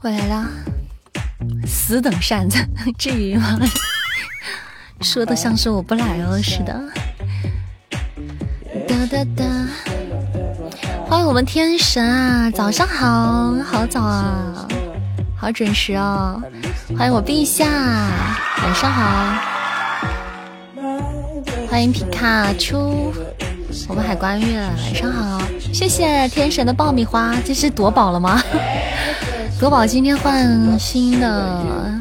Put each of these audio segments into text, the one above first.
我来了，死等扇子，至于吗？说的像是我不来了似的。哒哒哒，欢迎我们天神啊，早上好，好早啊，好准时哦。欢迎我陛下，晚上好。欢迎皮卡丘，我们海关月，晚上好。谢谢天神的爆米花，这是夺宝了吗？夺宝今天换新的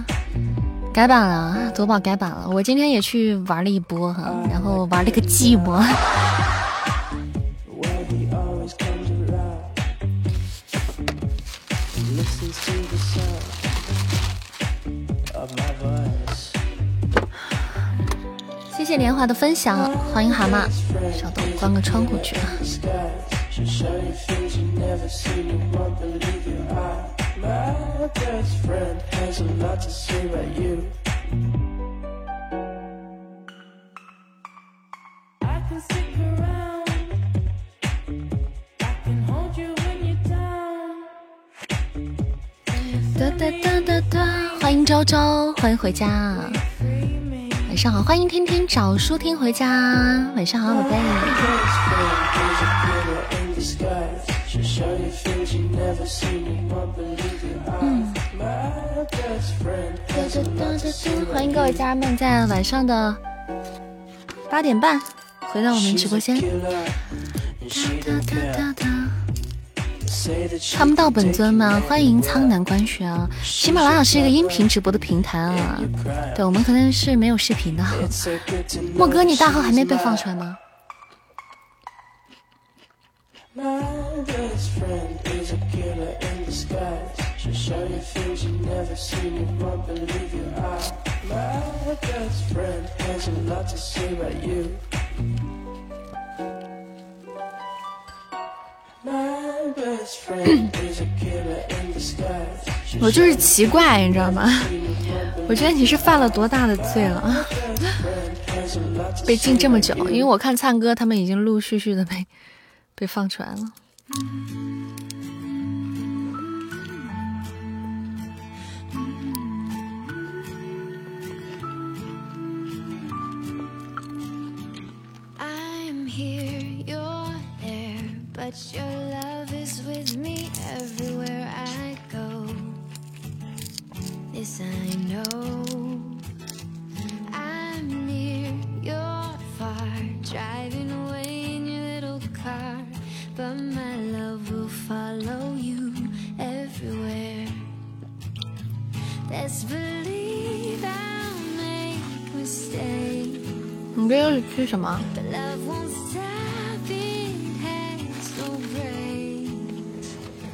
改版了，夺宝改版了。我今天也去玩了一波哈，然后玩了个寂寞。谢谢莲花的分享，欢迎蛤蟆。稍等，关个窗户去啊。哒哒哒哒哒，欢迎周周，欢迎回家。晚上好，欢迎天天找书听回家。晚上好，宝贝。嗯。欢迎各位家人们在晚上的八点半回到我们直播间。看不到本尊吗？欢迎苍南观雪啊！喜马拉雅是一个音频直播的平台啊，对我们可能是没有视频的。莫哥，你大号还没被放出来吗？我就是奇怪，你知道吗？我觉得你是犯了多大的罪了，被禁这么久？因为我看灿哥他们已经陆陆续续的被被放出来了。But your love is with me everywhere I go. This I know. I'm near, you're far, driving away in your little car. But my love will follow you everywhere. Let's believe I'll make mistakes. 你这又是什么？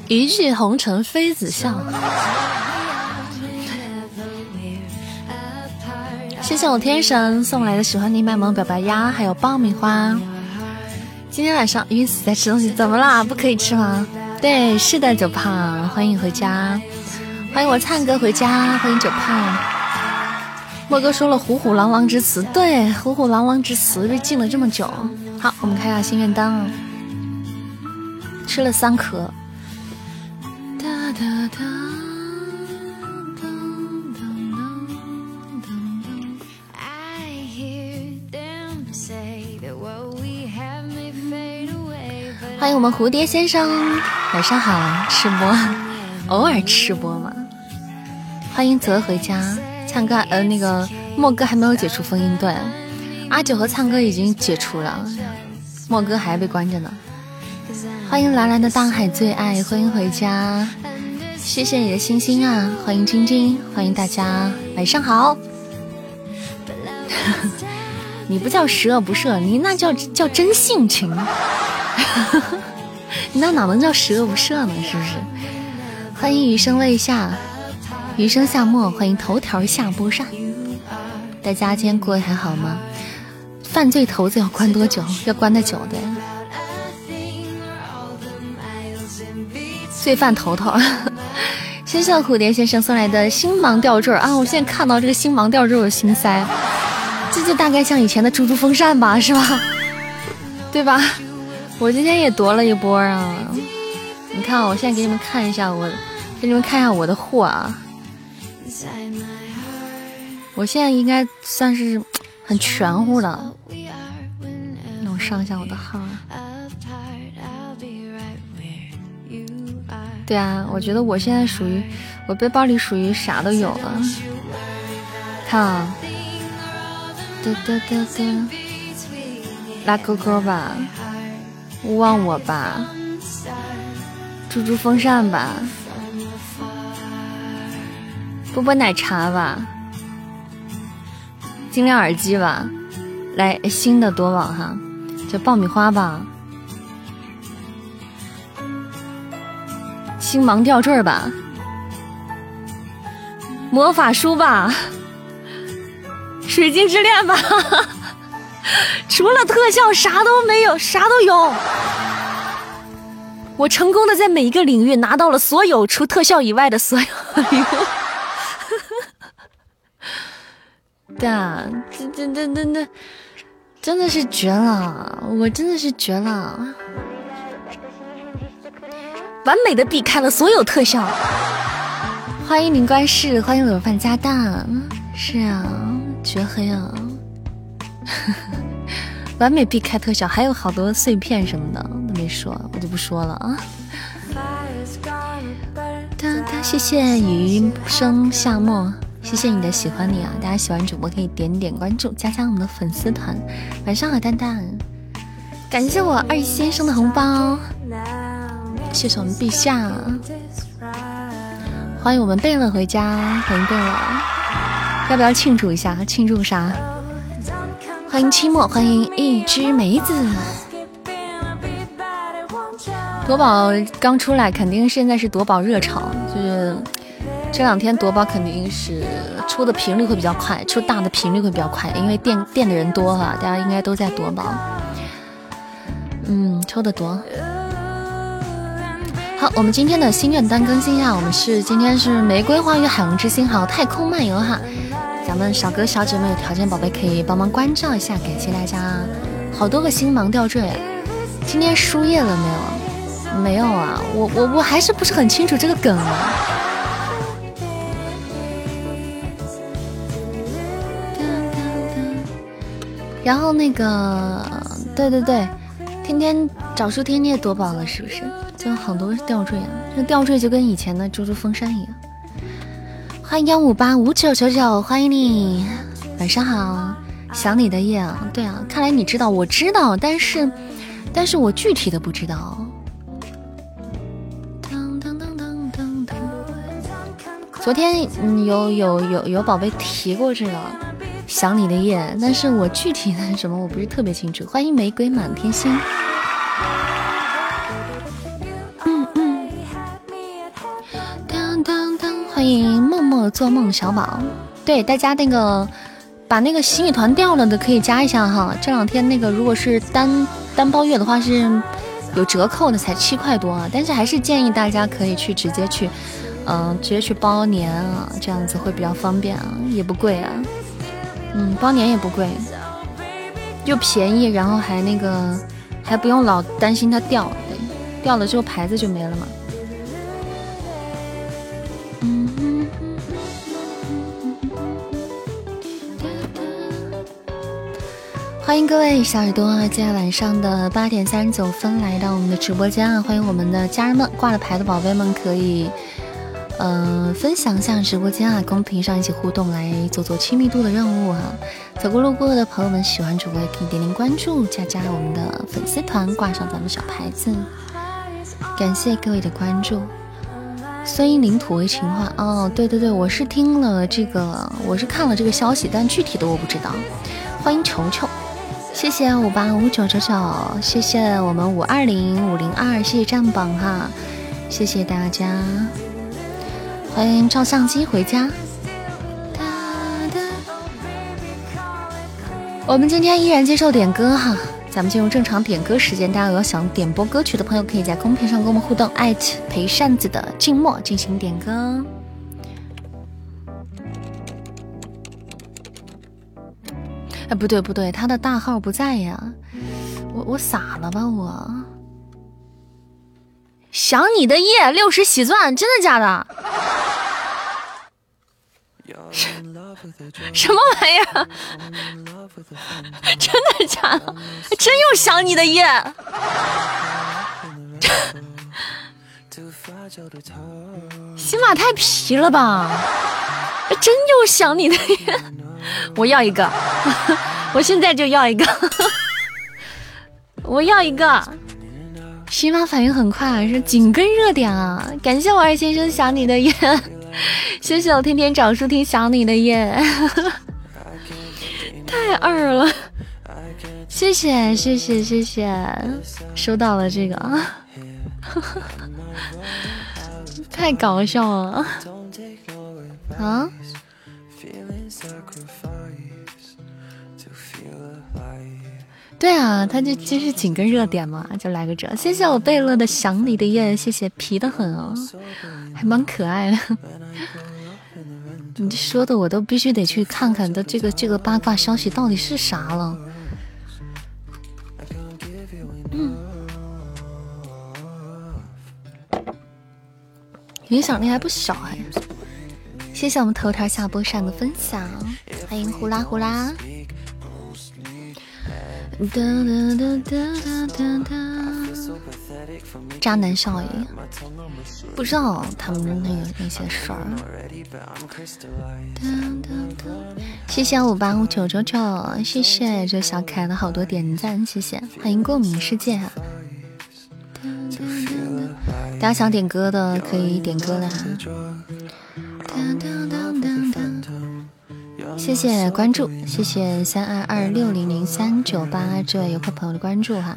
一骑红尘妃子笑。谢谢我天神送来的喜欢你卖萌表白鸭，还有爆米花。今天晚上晕死在吃东西，怎么啦？不可以吃吗？对，是的，九胖，欢迎回家，欢迎我灿哥回家，欢迎九胖。莫哥说了虎虎狼狼之词，对，虎虎狼狼之词被禁了这么久。好，我们开下心愿单啊，吃了三颗。欢迎我们蝴蝶先生，晚上好，吃播，偶尔吃播嘛。欢迎泽回家，灿哥，呃，那个莫哥还没有解除封印盾，阿九和灿哥已经解除了，莫哥还被关着呢。欢迎蓝蓝的大海最爱，欢迎回家，谢谢你的星星啊！欢迎晶晶，欢迎大家，晚上好。你不叫十恶不赦，你那叫叫真性情。你那哪能叫十恶不赦呢？是不是？欢迎余生未下，余生夏末，欢迎头条下播扇。大家今天过得还好吗？犯罪头子要关多久？要关的久的。罪犯头头，谢谢蝴蝶先生送来的星芒吊坠啊！我现在看到这个星芒吊坠，我心塞。这就大概像以前的猪猪风扇吧，是吧？对吧？我今天也夺了一波啊！你看，我现在给你们看一下我给你们看一下我的货啊！我现在应该算是很全乎了。那我上一下我的号。对啊，我觉得我现在属于我背包里属于啥都有了。看啊，哒哒哒哒，拉勾勾吧，勿忘我吧，猪猪风扇吧，波波奶茶吧，精灵耳机吧，来新的多宝哈，叫爆米花吧。星芒吊坠吧，魔法书吧，水晶之恋吧，除了特效啥都没有，啥都有。我成功的在每一个领域拿到了所有除特效以外的所有礼物。对啊，这这这这这真的是绝了，我真的是绝了。完美的避开了所有特效，欢迎灵关世，欢迎卤饭加蛋，是啊，绝黑啊，完美避开特效，还有好多碎片什么的都没说，我就不说了啊。哒哒，谢谢余生夏末，谢谢你的喜欢你啊！大家喜欢主播可以点点关注，加加我们的粉丝团。晚上好，蛋蛋，感谢我二先生的红包。谢谢我们陛下，欢迎我们贝勒回家，欢迎贝勒，要不要庆祝一下？庆祝啥？欢迎期末，欢迎一只梅子。夺宝刚出来，肯定现在是夺宝热潮，就是这两天夺宝肯定是出的频率会比较快，出大的频率会比较快，因为店店的人多哈，大家应该都在夺宝。嗯，抽的多。好，我们今天的心愿单更新一下，我们是今天是玫瑰花与海洋之心，还有太空漫游哈。咱们小哥小姐们有条件宝贝可以帮忙关照一下，感谢大家。好多个星芒吊坠，今天输液了没有？没有啊，我我我还是不是很清楚这个梗啊。然后那个，对对对，天天找书天天夺宝了，是不是？就好多吊坠啊，这吊坠就跟以前的猪猪风扇一样。欢迎幺五八五九九九，欢迎你，晚上好。想你的夜啊，对啊，看来你知道，我知道，但是，但是我具体的不知道。昨天有有有有宝贝提过这个想你的夜，但是我具体的什么我不是特别清楚。欢迎玫瑰满天星。欢迎默默做梦小宝，对大家那个把那个洗米团掉了的可以加一下哈。这两天那个如果是单单包月的话是有折扣的，才七块多啊。但是还是建议大家可以去直接去，嗯，直接去包年啊，这样子会比较方便啊，也不贵啊。嗯，包年也不贵，又便宜，然后还那个还不用老担心它掉，掉了之后牌子就没了嘛。欢迎各位小耳朵啊，今天晚上的八点三十九分来到我们的直播间啊！欢迎我们的家人们，挂了牌的宝贝们可以，呃，分享一下直播间啊，公屏上一起互动，来做做亲密度的任务哈。走过路过的朋友们，喜欢主播也可以点点关注，加加我们的粉丝团，挂上咱们小牌子。感谢各位的关注。孙英领土为情话哦，对对对，我是听了这个，我是看了这个消息，但具体的我不知道。欢迎球球。谢谢五八五九九九，谢谢我们五二零五零二，谢谢占榜哈，谢谢大家，欢迎照相机回家。我们今天依然接受点歌哈，咱们进入正常点歌时间，大家有想点播歌曲的朋友，可以在公屏上跟我们互动，艾特陪扇子的静默进行点歌。不对不对，他的大号不在呀，我我傻了吧我？想你的夜六十喜钻，真的假的？什么玩意儿？真的假的？真又想你的夜？喜马太皮了吧？真又想你的夜？我要一个，我现在就要一个，我要一个。喜马反应很快，是紧跟热点啊！感谢我二先生想你的夜。谢谢我天天找书听想你的夜，太二了，谢谢谢谢谢谢，收到了这个啊，太搞笑了啊！对啊，他就就是紧跟热点嘛，就来个这。谢谢我贝勒的想你的夜，谢谢皮的很啊，还蛮可爱的。你这说的我都必须得去看看的这个这个八卦消息到底是啥了。嗯，影响力还不小哎。谢谢我们头条下播上的分享，欢迎呼啦呼啦。渣男少爷，不知道他们那个那些事儿。谢谢五八五九九九，谢谢这小可爱的好多点赞，谢谢，欢迎共鸣世界。大家想点歌的可以点歌了谢谢关注，谢谢三二二六零零三九八这位游客朋友的关注哈。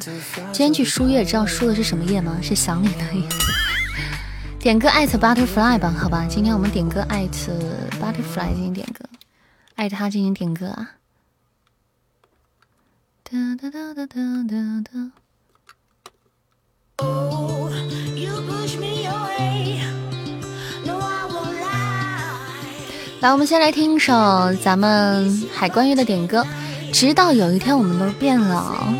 今天去输液，知道输的是什么液吗？是想你的液。点歌艾特 butterfly 吧，好吧。今天我们点歌艾特 butterfly 进行点歌，艾特他进行点歌啊。哒哒哒哒哒哒哒。来，我们先来听一首咱们海关乐的点歌，《直到有一天我们都变了》。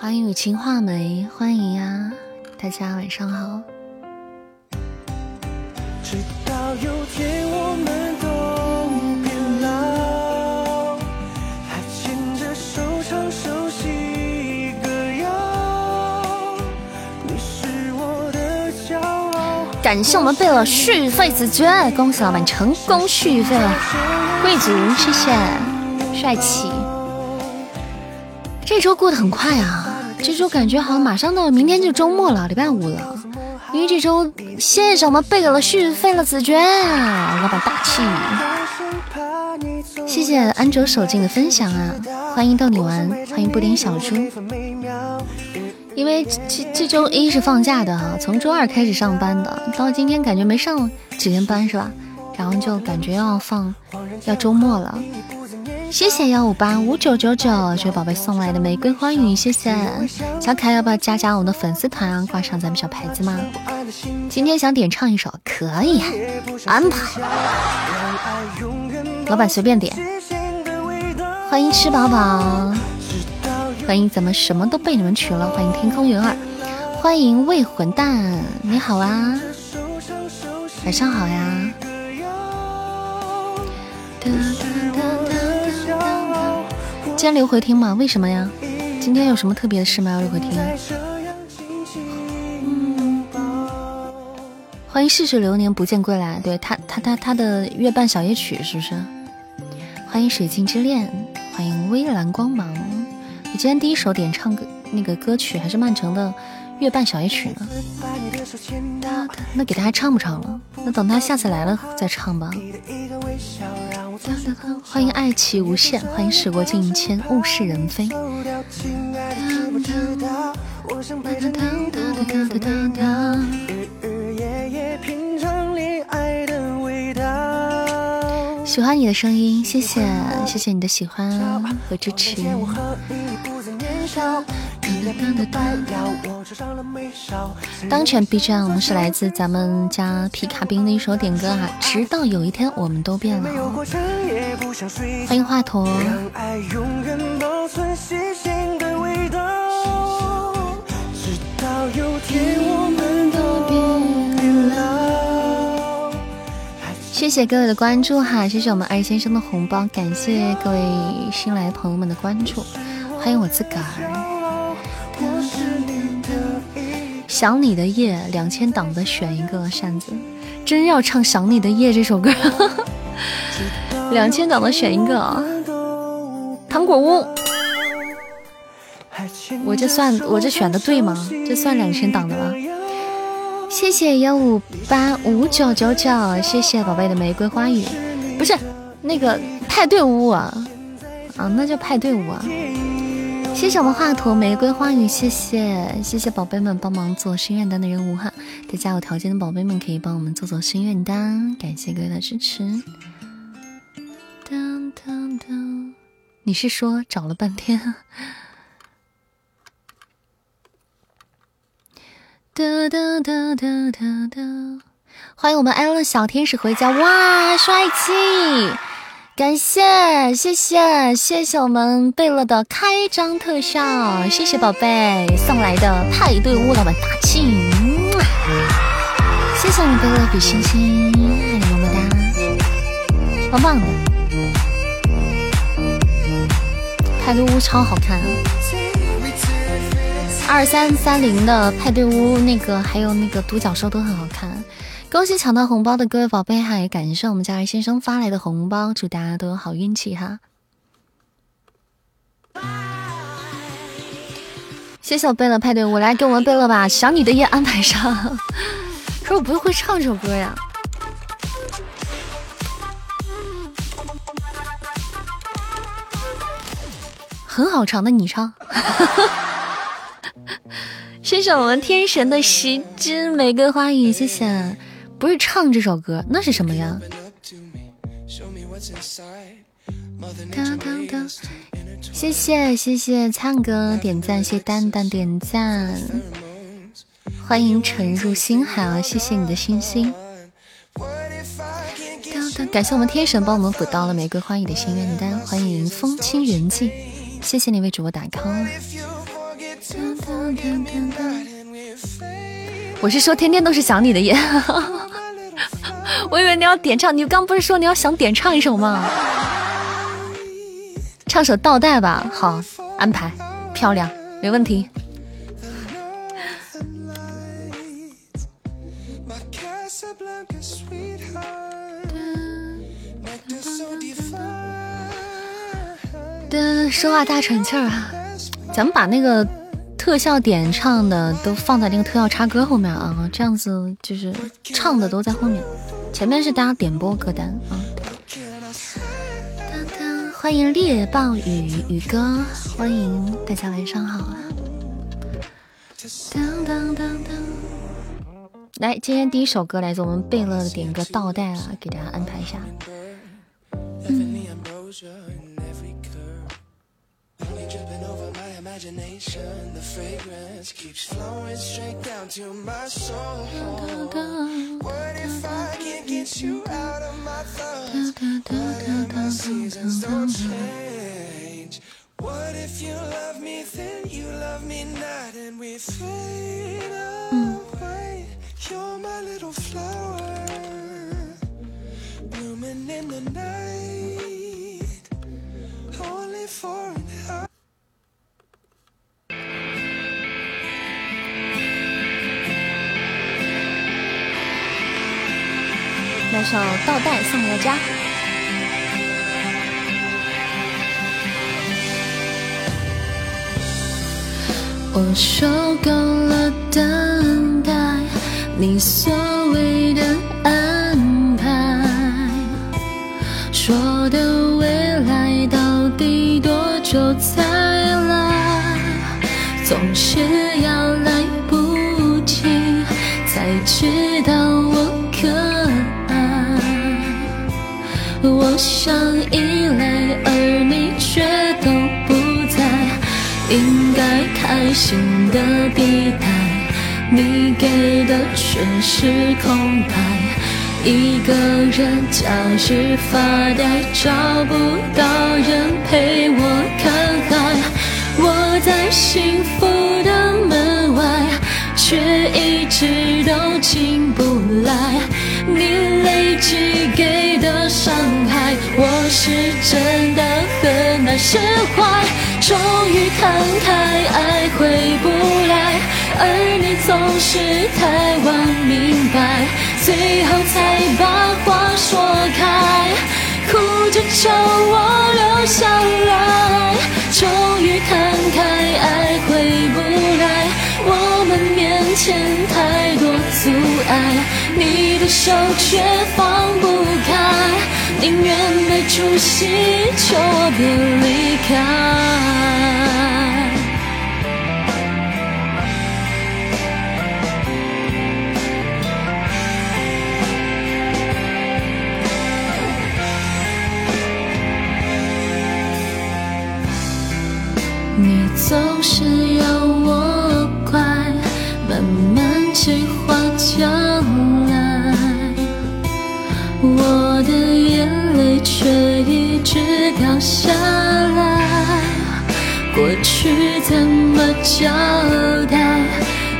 欢迎雨晴画眉，欢迎呀，大家晚上好。直到有天我们感谢我们贝勒续费子爵，恭喜老板成功续费了，贵族谢谢，帅气。这周过得很快啊。这周感觉好像马上到明天就周末了，礼拜五了。因为这周谢谢我们贝了续费了子爵，老板大气。谢谢安卓手镜的分享啊，欢迎逗你玩，欢迎布丁小猪。因为这这周一是放假的哈，从周二开始上班的，到今天感觉没上几天班是吧？然后就感觉要放要周末了。谢谢幺五八五九九九这位宝贝送来的玫瑰花语，谢谢小可爱，要不要加加我们的粉丝团啊？挂上咱们小牌子吗？今天想点唱一首，可以安排。老板随便点。欢迎吃饱饱，欢迎怎么什么都被你们取了？欢迎天空云儿，欢迎未混蛋，你好啊，晚上好呀。今天留回听吗？为什么呀？今天有什么特别的事吗？要留回听。欢迎逝水流年不见归来，对他他他他的月半小夜曲是不是？欢迎水晶之恋，欢迎微蓝光芒。我今天第一首点唱歌那个歌曲还是曼城的月半小夜曲呢。那给大家唱不唱了？那等他下次来了再唱吧。欢迎爱奇无限，欢迎时过境迁，物是人非。喜欢你的声音，谢谢谢谢你的喜欢和支持。当前 BGM 是来自咱们家皮卡兵的一首点歌啊，直到有一天我们都变了。欢迎华佗。谢谢各位的关注哈，谢谢我们二先生的红包，感谢各位新来朋友们的关注，欢迎我自个儿。想你的夜，两千档的选一个扇子，真要唱想你的夜这首歌，两千档的选一个啊。糖果屋，我这算我这选的对吗？这算两千档的了。谢谢幺五八五九九九，谢谢宝贝的玫瑰花语，不是那个派对屋啊，啊，那叫派对屋啊。谢谢我们华佗玫瑰花语，谢谢谢谢宝贝们帮忙做心愿单的任务哈，大家有条件的宝贝们可以帮我们做做心愿单，感谢各位的支持。当当当，你是说找了半天？哒哒哒哒哒哒！欢迎我们艾伦小天使回家，哇，帅气！感谢谢谢谢谢我们贝乐的开张特效，谢谢宝贝送来的派对屋老板大气，谢谢我们贝乐比心心，爱你么么哒，棒棒的！派对屋超好看。二三三零的派对屋，那个还有那个独角兽都很好看。恭喜抢到红包的各位宝贝哈，也感谢我们家二先生发来的红包，祝大家都有好运气哈。谢谢我贝乐派对，我来给我们贝乐把想你的夜安排上。可是我不会唱这首歌呀，很好唱，那你唱。谢谢我们天神的十支玫瑰花语，谢谢。不是唱这首歌，那是什么呀？谢谢谢谢灿哥点赞，谢谢蛋蛋点赞，欢迎沉入心海啊！谢谢你的星星。感谢我们天神帮我们补到了玫瑰花语的心愿单，欢迎风轻云静，谢谢你为主播打 call。我是说天天都是想你的夜，我以为你要点唱，你刚不是说你要想点唱一首吗？唱首倒带吧，好安排，漂亮，没问题。说话大喘气儿啊，咱们把那个。特效点唱的都放在那个特效插歌后面啊，这样子就是唱的都在后面，前面是大家点播歌单啊。欢迎猎豹雨雨哥，欢迎大家晚上好啊。来，今天第一首歌来自我们贝勒的点歌倒带啊，给大家安排一下。嗯。Imagination, the fragrance keeps flowing straight down to my soul. What if I can't get you out of my thoughts? What if my seasons don't change? What if you love me, then you love me not, and we fade away? You're my little flower, blooming in the night, 来首倒带送给大家。我受够了等待，你所谓的安排，说的未来到底多久才来？总是要来不及才知道我想依赖，而你却都不在，应该开。心的地带，你给的却是空白。一个人假日发呆，找不到人陪我看海。我在幸福的门外，却一直都进不来。你累积给的伤害，我是真的很难释怀。终于看开，爱回不来，而你总是太晚明白，最后才把话说开，哭着求我留下来。终于看开，爱回不来，我们面前太多阻碍，你的手却放不开。宁愿没出息，求我别离开。下来，过去怎么交代？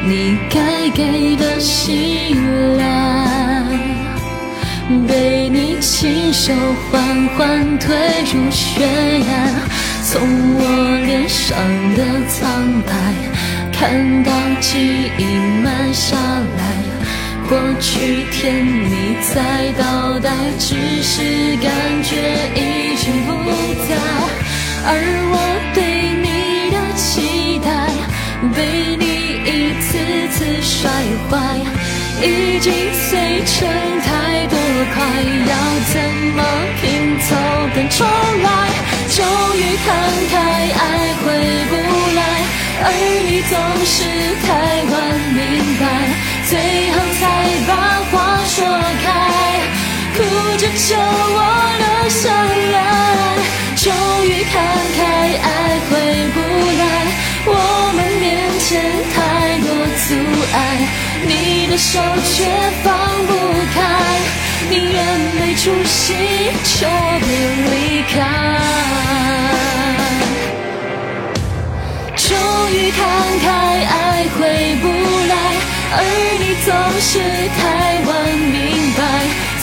你该给的信赖，被你亲手缓缓推入悬崖，从我脸上的苍白，看到记忆慢下来。过去甜蜜在倒带，只是感觉已经不在。而我对你的期待，被你一次次摔坏，已经碎成太多块，要怎么拼凑跟重来？终于看开，爱回不来，而你总是太晚明白。最后才把话说开，哭着求我留下来。终于看开，爱回不来，我们面前太多阻碍，你的手却放不开，宁愿没出息，求我别离开。终于看开，爱回不来。而你总是太晚明白，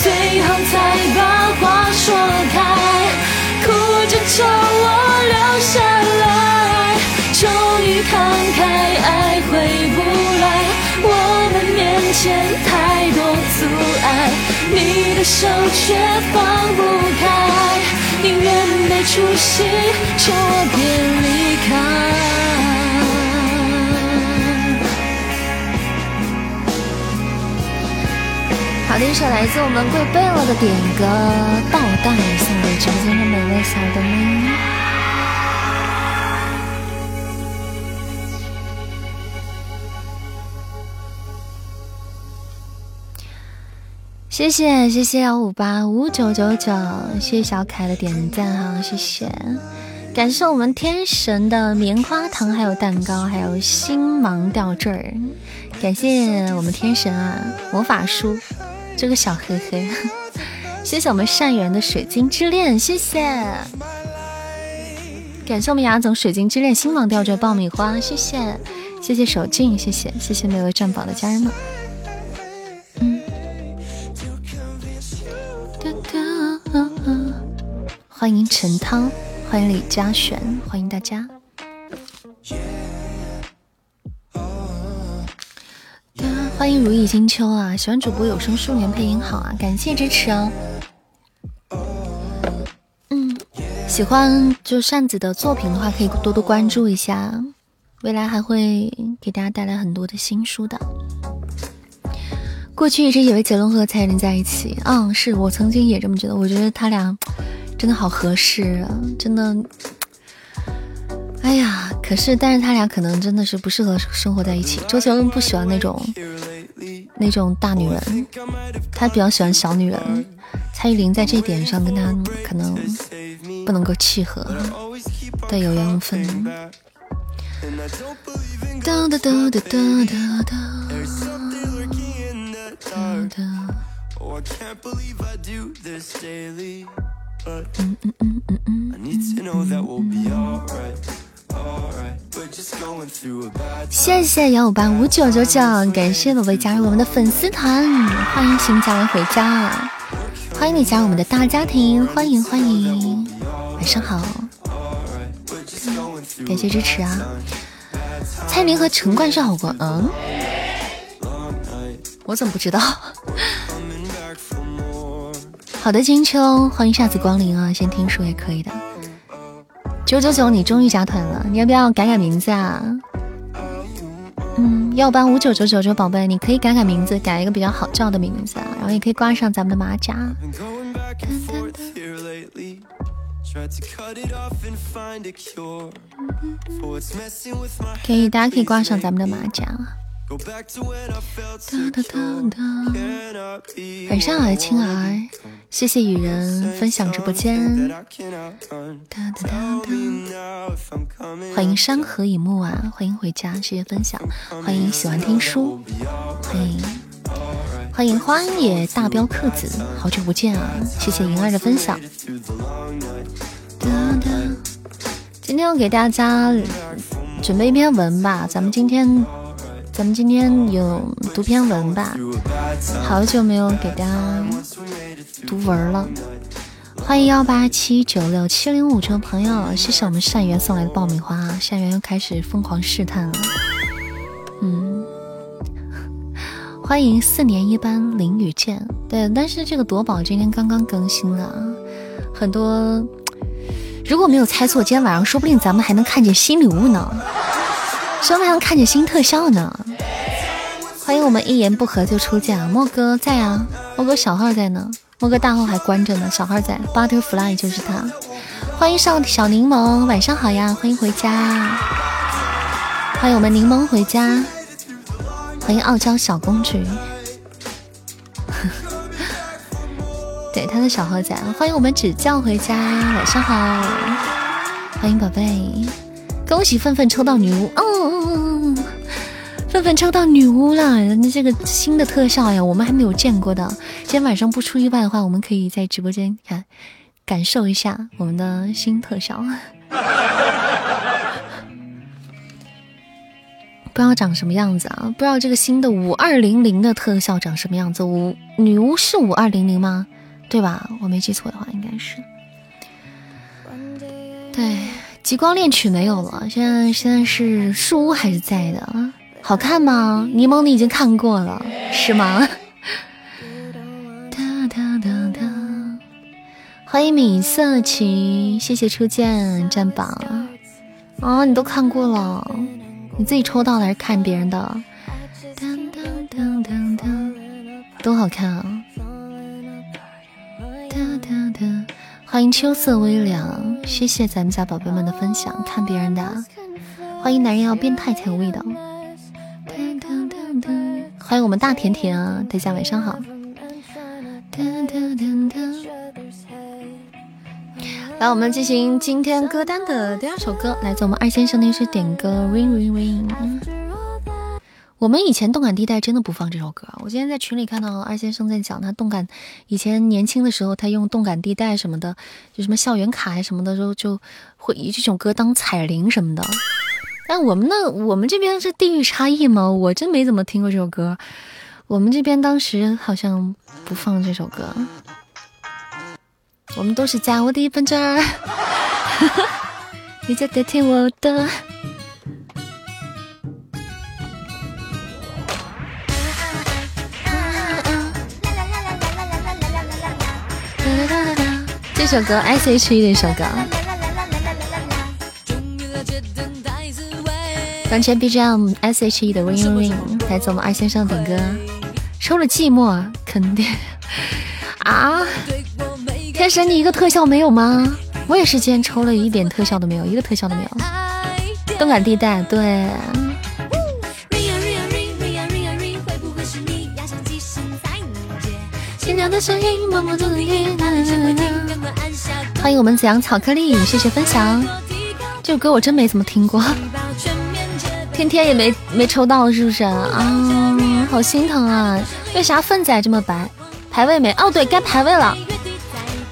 最后才把话说开，哭着求我留下来。终于看开，爱回不来，我们面前太多阻碍，你的手却放不开，宁愿没出息，求我别离开。一首来自我们贵贝勒的点歌《倒带》，送给直播间的每位小的们。谢谢谢谢幺五八五九九九，谢谢小凯的点赞哈，谢谢，感谢我们天神的棉花糖，还有蛋糕，还有星芒吊坠儿，感谢我们天神啊，魔法书。这个小黑黑，谢谢我们善缘的水晶之恋，谢谢，感谢我们雅总水晶之恋星芒吊坠爆米花，谢谢，谢谢守静，谢谢，谢谢每位占宝的家人们，嗯，欢迎陈涛，欢迎李嘉璇，欢迎大家。欢迎如意金秋啊！喜欢主播有声书年配音好啊，感谢支持哦。嗯，喜欢就扇子的作品的话，可以多多关注一下，未来还会给大家带来很多的新书的。过去一直以为杰伦和蔡依林在一起，嗯，是我曾经也这么觉得，我觉得他俩真的好合适啊，真的。哎呀，可是但是他俩可能真的是不适合生活在一起。周杰伦不喜欢那种。那种大女人，他比较喜欢小女人。蔡依林在这点上跟他可能不能够契合，对，有缘无分。哒哒哒哒哒哒哒。谢谢幺五八五九九九，感谢宝贝加入我们的粉丝团，欢迎新家人回家，欢迎你加入我们的大家庭，欢迎欢迎，晚上好，感谢支持啊！蔡琳和陈冠是好过，嗯，我怎么不知道？好的，金秋，欢迎下次光临啊！先听书也可以的。九九九，你终于加团了，你要不要改改名字啊？嗯，幺八五九九九九，宝贝，你可以改改名字，改一个比较好叫的名字啊，然后也可以挂上咱们的马甲。可以，大家可以挂上咱们的马甲。晚上好，青儿，谢谢雨人分享直播间。欢迎山河已暮啊，欢迎回家，谢谢分享，欢迎喜欢听书，欢迎欢迎荒野大镖客子，好久不见啊，谢谢莹儿的分享。今天我给大家准备一篇文吧，咱们今天。咱们今天有读篇文吧，好久没有给大家读文了。欢迎幺八七九六七零五这位朋友，谢谢我们善缘送来的爆米花，善缘又开始疯狂试探了。嗯，欢迎四年一班林雨剑，对，但是这个夺宝今天刚刚更新了，很多，如果没有猜错，今天晚上说不定咱们还能看见新礼物呢。说不定看见新特效呢！欢迎我们一言不合就出价，莫哥在啊，莫哥小号在呢，莫哥大号还关着呢，小号在，Butterfly 就是他。欢迎上小柠檬，晚上好呀，欢迎回家，欢迎我们柠檬回家，欢迎傲娇小公主，对他的小号在，欢迎我们指教回家，晚上好，欢迎宝贝。恭喜愤愤抽到女巫，嗯，愤愤抽到女巫了，那这个新的特效呀，我们还没有见过的。今天晚上不出意外的话，我们可以在直播间看，感受一下我们的新特效。不知道长什么样子啊？不知道这个新的五二零零的特效长什么样子？五女巫是五二零零吗？对吧？我没记错的话，应该是。对。极光恋曲没有了，现在现在是树屋还是在的？好看吗？柠檬你已经看过了是吗？哒哒哒哒，欢迎米色情，谢谢初见占榜啊！你都看过了，你自己抽到的还是看别人的？都好看啊！欢迎秋色微凉，谢谢咱们家宝贝们的分享。看别人的，欢迎男人要变态才有味道。欢迎我们大甜甜啊，大家晚上好。来，我们进行今天歌单的第二首歌，来自我们二先生的一首点歌，ring ring ring。我们以前动感地带真的不放这首歌。我今天在群里看到二先生在讲，他动感以前年轻的时候，他用动感地带什么的，就什么校园卡呀什么的时候，就会以这种歌当彩铃什么的。但我们那我们这边是地域差异吗？我真没怎么听过这首歌。我们这边当时好像不放这首歌。我们都是加我的本子儿，你在代替我的。这首歌 S H E 的一首歌，完全 B G M S H E 的 Ring Ring，来自我们二先生点歌，抽了寂寞，肯定啊！天神，你一个特效没有吗？我也是今天抽了一点特效都没有，一个特效都没有。动感地带，对。欢迎我们紫阳巧克力，谢谢分享。这首歌我真没怎么听过。天天也没没抽到，是不是啊？好心疼啊！为啥粪仔这么白？排位没？哦，对该排位了。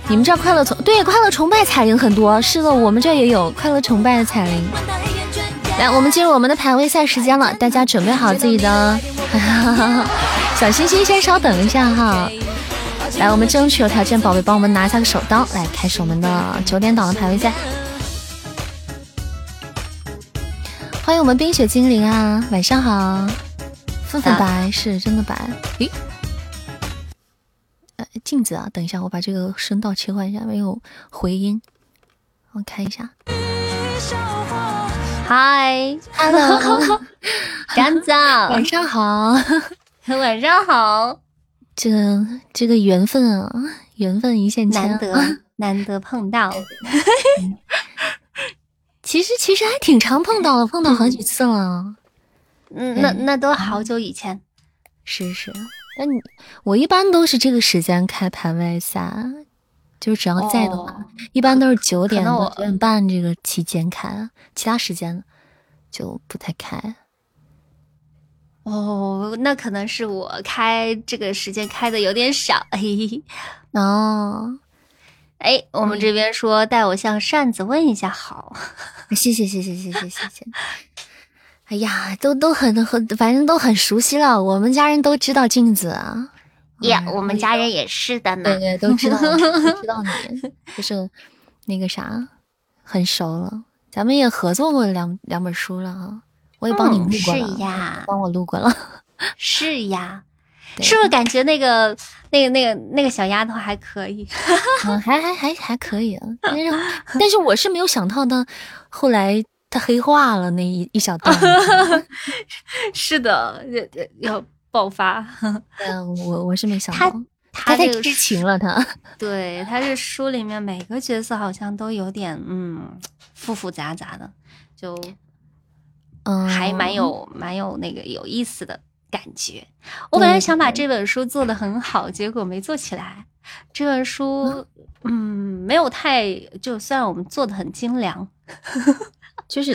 你们这快乐崇对快乐崇拜彩铃很多，是的，我们这也有快乐崇拜的彩铃。来，我们进入我们的排位赛时间了，大家准备好自己的 小心心，先稍等一下哈。来，我们争取有条件宝贝帮我们拿下个首刀，来开始我们的九点档的排位赛。欢迎我们冰雪精灵啊，晚上好。粉粉白是真的白，咦？呃，镜子啊，等一下，我把这个声道切换一下，没有回音，我看一下。嗨，Hello，干子，晚上好，晚上好。这个这个缘分啊，缘分一线牵，难 得难得碰到。其实其实还挺常碰到的，碰到好几次了。嗯，那那都好久以前，是是。那你我一般都是这个时间开排位赛，就是只要在的话，一般都是九点到九点半这个期间开，其他时间就不太开。哦，那可能是我开这个时间开的有点少。嘿嘿哦，哎，我们这边说带我向扇子问一下好，谢谢谢谢谢谢谢谢。哎呀，都都很很，反正都很熟悉了。我们家人都知道镜子啊，呀，我们家人也是的呢。对对，都知道，知道你，就是那个啥，很熟了。咱们也合作过两两本书了啊，我也帮你录过了，是呀，帮我录过了，是呀，是不是感觉那个那个那个那个小丫头还可以？嗯，还还还还可以啊，但是 但是我是没有想到的，后来。他黑化了那一一小段，是的，要要爆发。嗯，我我是没想到，他太痴情了。他，对，他这书里面每个角色好像都有点嗯复复杂杂的，就嗯还蛮有蛮有那个有意思的感觉。我本来想把这本书做的很好，结果没做起来。这本书嗯没有太就虽然我们做的很精良。就是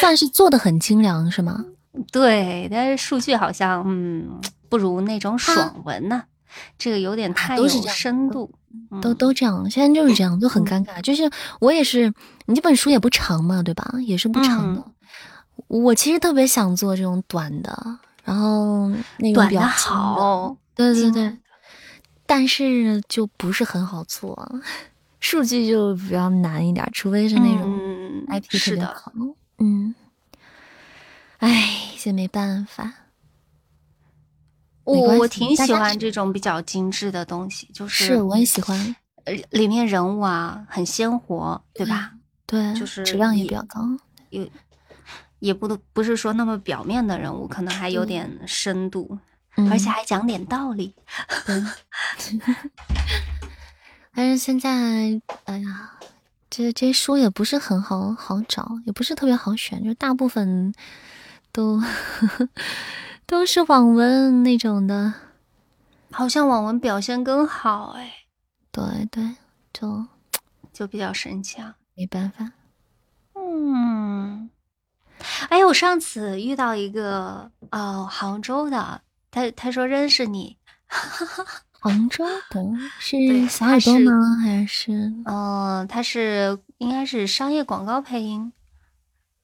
算是做的很精良，是吗？对，但是数据好像嗯不如那种爽文呢，这个有点太有深度，都都这样，现在就是这样，就很尴尬。就是我也是，你这本书也不长嘛，对吧？也是不长的。我其实特别想做这种短的，然后那种比较好，对对对，但是就不是很好做。数据就比较难一点，除非是那种 IP 特别好。嗯，哎，这没办法。我我挺喜欢这种比较精致的东西，就是是我也喜欢。呃，里面人物啊很鲜活，对吧？对，就是质量也比较高。也也不都不是说那么表面的人物，可能还有点深度，而且还讲点道理。但是现在，哎呀，这这些书也不是很好好找，也不是特别好选，就大部分都 都是网文那种的，好像网文表现更好哎。对对，就就比较神奇啊，没办法。嗯，哎，我上次遇到一个哦，杭州的，他他说认识你。杭州的是小耳朵吗？还是嗯，他是应该是商业广告配音，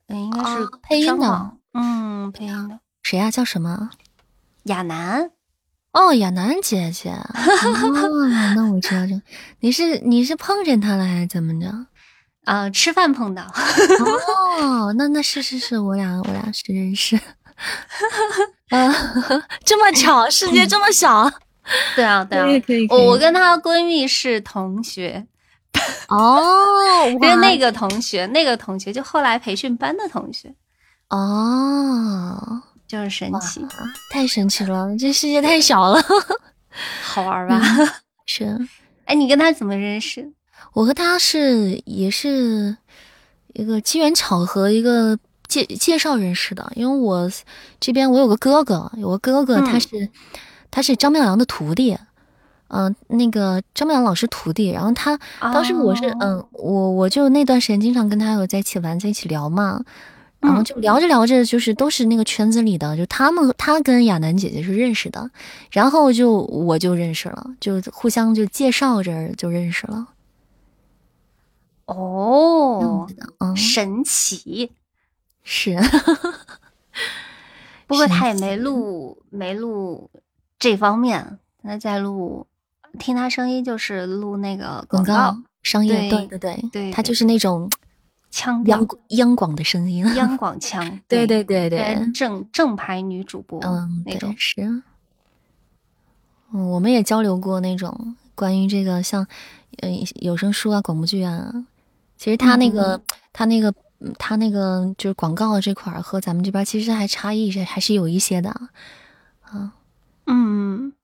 嗯，应该是配音的，嗯，配音的。谁呀？叫什么？亚楠。哦，亚楠姐姐。哦，那我知道这。你是你是碰见他了还是怎么着？啊，吃饭碰到。哦，那那是是是，我俩我俩是认识。啊，这么巧，世界这么小。对啊，对啊，我我跟她闺蜜是同学哦，跟 那个同学，那个同学就后来培训班的同学哦，就是神奇，太神奇了，这世界太小了，好玩吧？是，哎，你跟他怎么认识？我和他是也是一个机缘巧合，一个介介绍认识的，因为我这边我有个哥哥，有个哥哥他是。他是张妙阳的徒弟，嗯，那个张妙阳老师徒弟。然后他当时我是，嗯，我我就那段时间经常跟他有在一起玩，在一起聊嘛。然后就聊着聊着，就是都是那个圈子里的，就他们他跟亚楠姐姐是认识的，然后就我就认识了，就互相就介绍着就认识了。哦，嗯，神奇，是。不过他也没录没录这方面，他在录，听他声音就是录那个广告商业，对对对对，他就是那种。腔央央广的声音，央 广腔，对对对对，正正牌女主播，嗯，那种是。嗯，我们也交流过那种关于这个像，呃，有声书啊、广播剧啊。其实他那个，他那个，他那个就是广告这块儿和咱们这边其实还差异是还是有一些的，啊，嗯。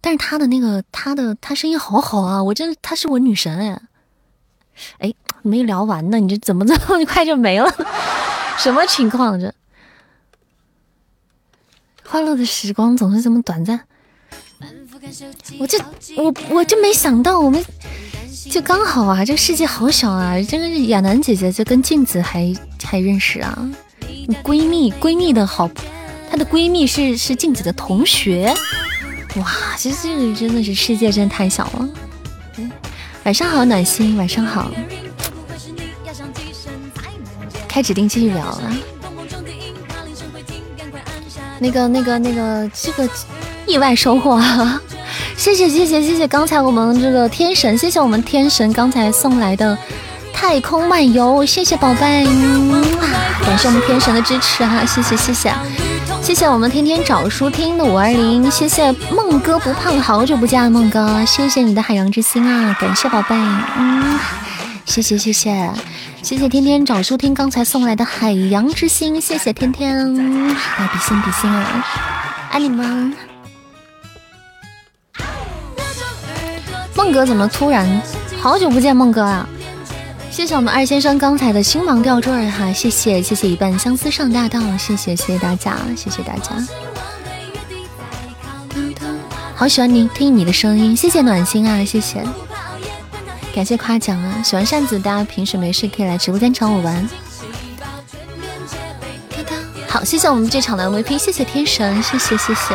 但是他的那个，他的他声音好好啊，我真的，他是我女神哎。哎，没聊完呢，你这怎么这么快就没了？什么情况？这欢乐的时光总是这么短暂。我就我我就没想到，我们就刚好啊，这个世界好小啊！这个亚楠姐姐就跟镜子还还认识啊，闺蜜闺蜜的好，她的闺蜜是是镜子的同学。哇，这这真的是世界真的太小了。嗯晚上好，暖心。晚上好，开指定继续聊了。那个、那个、那个，这个意外收获啊！谢谢、谢谢、谢谢！刚才我们这个天神，谢谢我们天神刚才送来的太空漫游，谢谢宝贝，感谢我们天神的支持哈！谢谢、谢谢。谢谢我们天天找书听的五二零，谢谢梦哥不胖，好久不见梦哥，谢谢你的海洋之心啊，感谢宝贝，嗯，谢谢谢谢谢谢天天找书听刚才送来的海洋之心，谢谢天天，来比心比心啊，爱你们。梦哥怎么突然？好久不见梦哥啊！谢谢我们二先生刚才的星芒吊坠哈，谢谢谢谢一半相思上大道，谢谢谢谢大家，谢谢大家。好喜欢你听你的声音，谢谢暖心啊，谢谢，感谢夸奖啊，喜欢扇子，大家平时没事可以来直播间找我玩。好，谢谢我们这场的 MVP，谢谢天神，谢谢谢谢。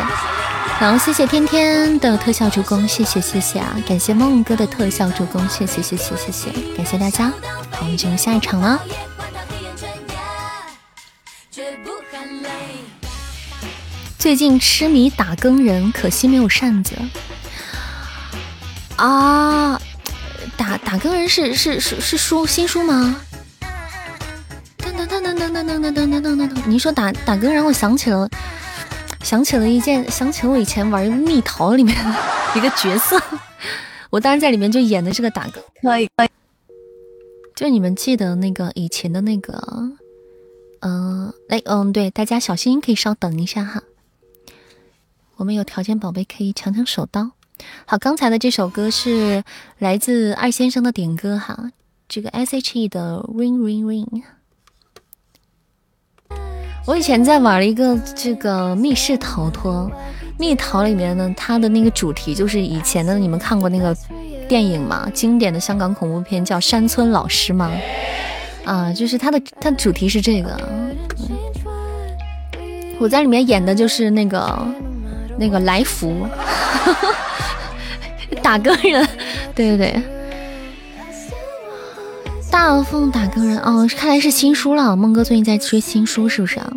然后谢谢天天的特效助攻，谢谢谢谢啊！感谢梦哥的特效助攻，谢谢谢谢谢谢，感谢大家。好，我们进入下一场了。最近痴迷打更人，可惜没有扇子啊！打打更人是是是是书新书吗？噔噔噔噔噔噔噔噔噔噔噔！你说打打更人，我想起了。想起了一件，想起了我以前玩蜜桃里面的一个角色，我当时在里面就演的这个打哥，可以可以。就你们记得那个以前的那个，嗯，哎，嗯，对，大家小心可以稍等一下哈。我们有条件宝贝可以抢抢手刀。好，刚才的这首歌是来自二先生的点歌哈，这个 S H E 的 Ring Ring Ring。我以前在玩一个这个密室逃脱，密逃里面呢，它的那个主题就是以前的，你们看过那个电影吗？经典的香港恐怖片叫《山村老师》吗？啊，就是它的它主题是这个。我在里面演的就是那个那个来福，打个人，对对对。大凤打更人哦，看来是新书了。梦哥最近在追新书，是不是啊？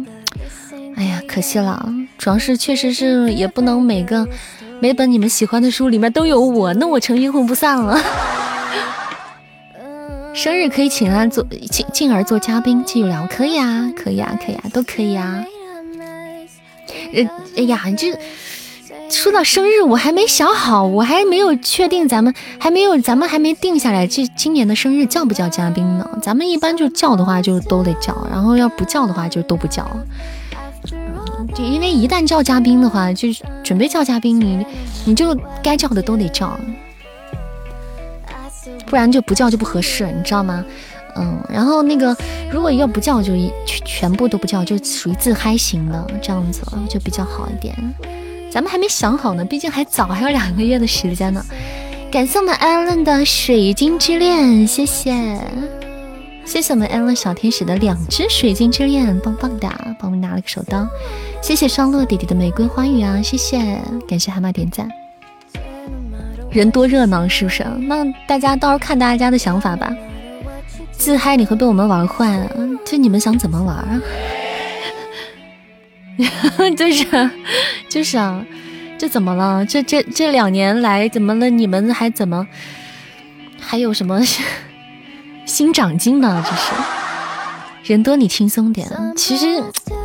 哎呀，可惜了，主要是确实是也不能每个每本你们喜欢的书里面都有我，那我成阴魂不散了。生日可以请他做进进而做嘉宾继续聊，可以啊，可以啊，可以啊，都可以啊。呃，哎呀，你这。说到生日，我还没想好，我还没有确定，咱们还没有，咱们还没定下来，这今年的生日叫不叫嘉宾呢？咱们一般就叫的话就都得叫，然后要不叫的话就都不叫。就因为一旦叫嘉宾的话，就准备叫嘉宾，你你就该叫的都得叫，不然就不叫就不合适，你知道吗？嗯，然后那个如果要不叫就全全部都不叫，就属于自嗨型的这样子就比较好一点。咱们还没想好呢，毕竟还早，还有两个月的时间呢。感谢我们艾伦的水晶之恋，谢谢。谢谢我们艾伦小天使的两只水晶之恋，棒棒的，帮我们拿了个手刀。谢谢双落弟弟的玫瑰花语啊，谢谢，感谢蛤蟆点赞。人多热闹是不是？那大家到时候看大家的想法吧。自嗨你会被我们玩坏，就你们想怎么玩啊？就是就是啊，这怎么了？这这这两年来怎么了？你们还怎么还有什么 新长进呢？这是人多你轻松点。其实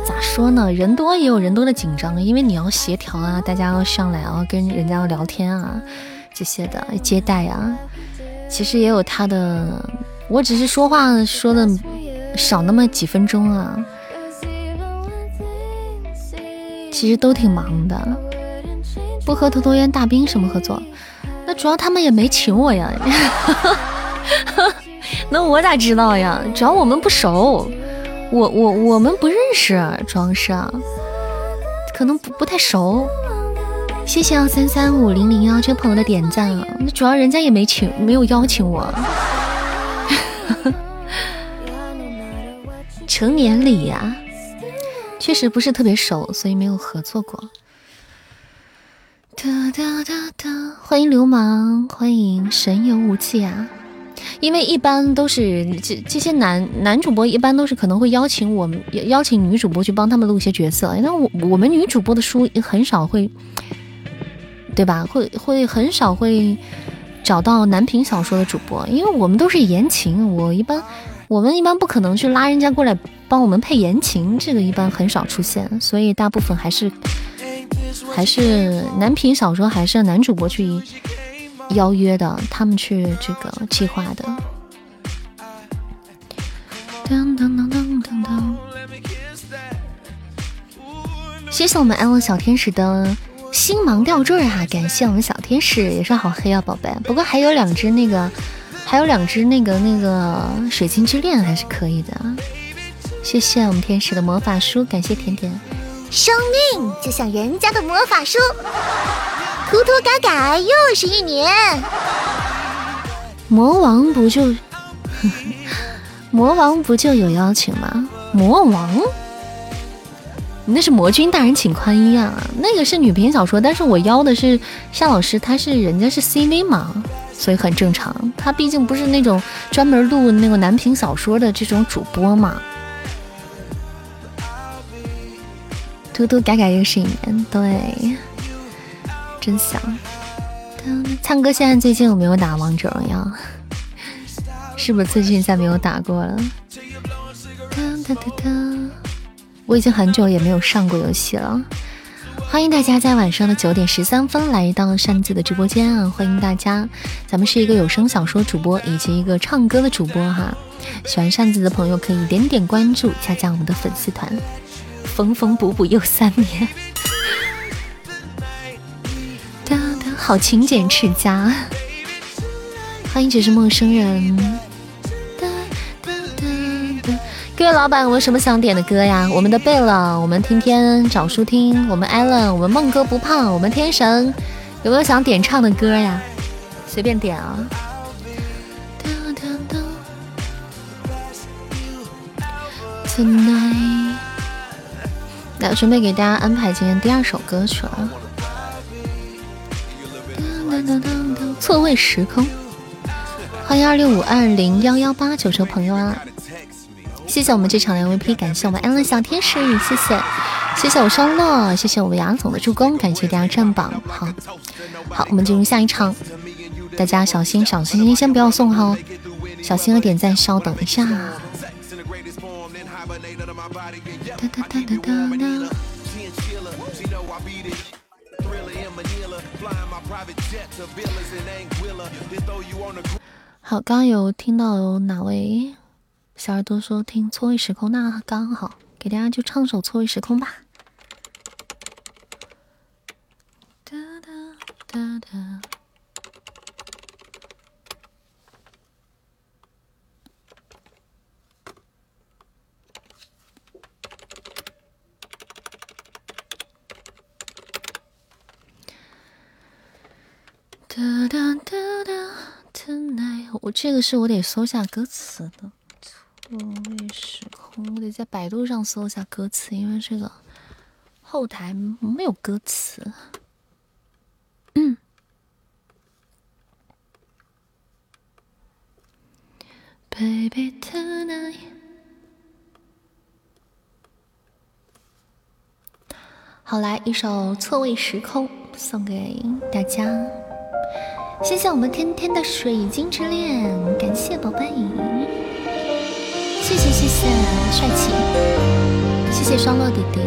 咋说呢？人多也有人多的紧张，因为你要协调啊，大家要上来啊，跟人家要聊天啊，这些的接待啊，其实也有他的。我只是说话说的少那么几分钟啊。其实都挺忙的，不和头头烟大兵什么合作？那主要他们也没请我呀。那我咋知道呀？主要我们不熟，我我我们不认识，主要是啊，可能不不太熟。谢谢啊三三五零零幺这朋友的点赞啊。那主要人家也没请，没有邀请我。成年礼呀。确实不是特别熟，所以没有合作过。哒哒哒哒，欢迎流氓，欢迎神游无忌啊！因为一般都是这这些男男主播，一般都是可能会邀请我们邀请女主播去帮他们录一些角色。那我我们女主播的书很少会，对吧？会会很少会找到男频小说的主播，因为我们都是言情，我一般。我们一般不可能去拉人家过来帮我们配言情，这个一般很少出现，所以大部分还是还是男频小说，还是男主播去邀约的，他们去这个计划的。谢谢我们安乐小天使的星芒吊坠哈，感谢我们小天使也是好黑啊，宝贝。不过还有两只那个。还有两只那个那个水晶之恋还是可以的，谢谢我们天使的魔法书，感谢甜甜。生命就像人家的魔法书，涂涂改改又是一年。魔王不就魔王不就有邀请吗？魔王，那是魔君大人请宽衣啊，那个是女频小说，但是我邀的是夏老师，他是人家是 CV 嘛。所以很正常，他毕竟不是那种专门录那个男频小说的这种主播嘛。嘟嘟改改又是一年，对，真香。灿哥现在最近有没有打王者荣耀？是不是最近再没有打过了？我已经很久也没有上过游戏了。欢迎大家在晚上的九点十三分来到扇子的直播间啊！欢迎大家，咱们是一个有声小说主播以及一个唱歌的主播哈。喜欢扇子的朋友可以点点关注，加加我们的粉丝团。缝缝补补又三年，哒哒，好勤俭持家。欢迎只是陌生人。各位老板，有没有什么想点的歌呀？我们的贝勒，我们天天找书听，我们 Allen，，我们梦哥不胖，我们天神，有没有想点唱的歌呀？随便点啊。Tonight，来，准备给大家安排今天第二首歌曲了。错位时空，欢迎二六五二零幺幺八九州朋友啊。谢谢我们这场的 MVP，感谢我们安乐小天使，谢谢，谢谢我双落，谢谢我们杨总的助攻，感谢大家占榜，好，好，我们进入下一场，大家小心小心心，先不要送哈，小心的点赞，稍等一下。哒哒哒哒哒哒好，刚有听到有哪位？小耳朵说听《错位时空》，那刚好给大家就唱首《错位时空》吧。哒哒哒哒。哒哒哒哒，tonight，我这个是我得搜下歌词的。错位时空，我得在百度上搜一下歌词，因为这个后台没有歌词。嗯。Baby tonight。好，来一首《错位时空》送给大家。谢谢我们天天的水晶之恋，感谢宝贝，谢谢谢谢帅气，谢谢双落弟弟。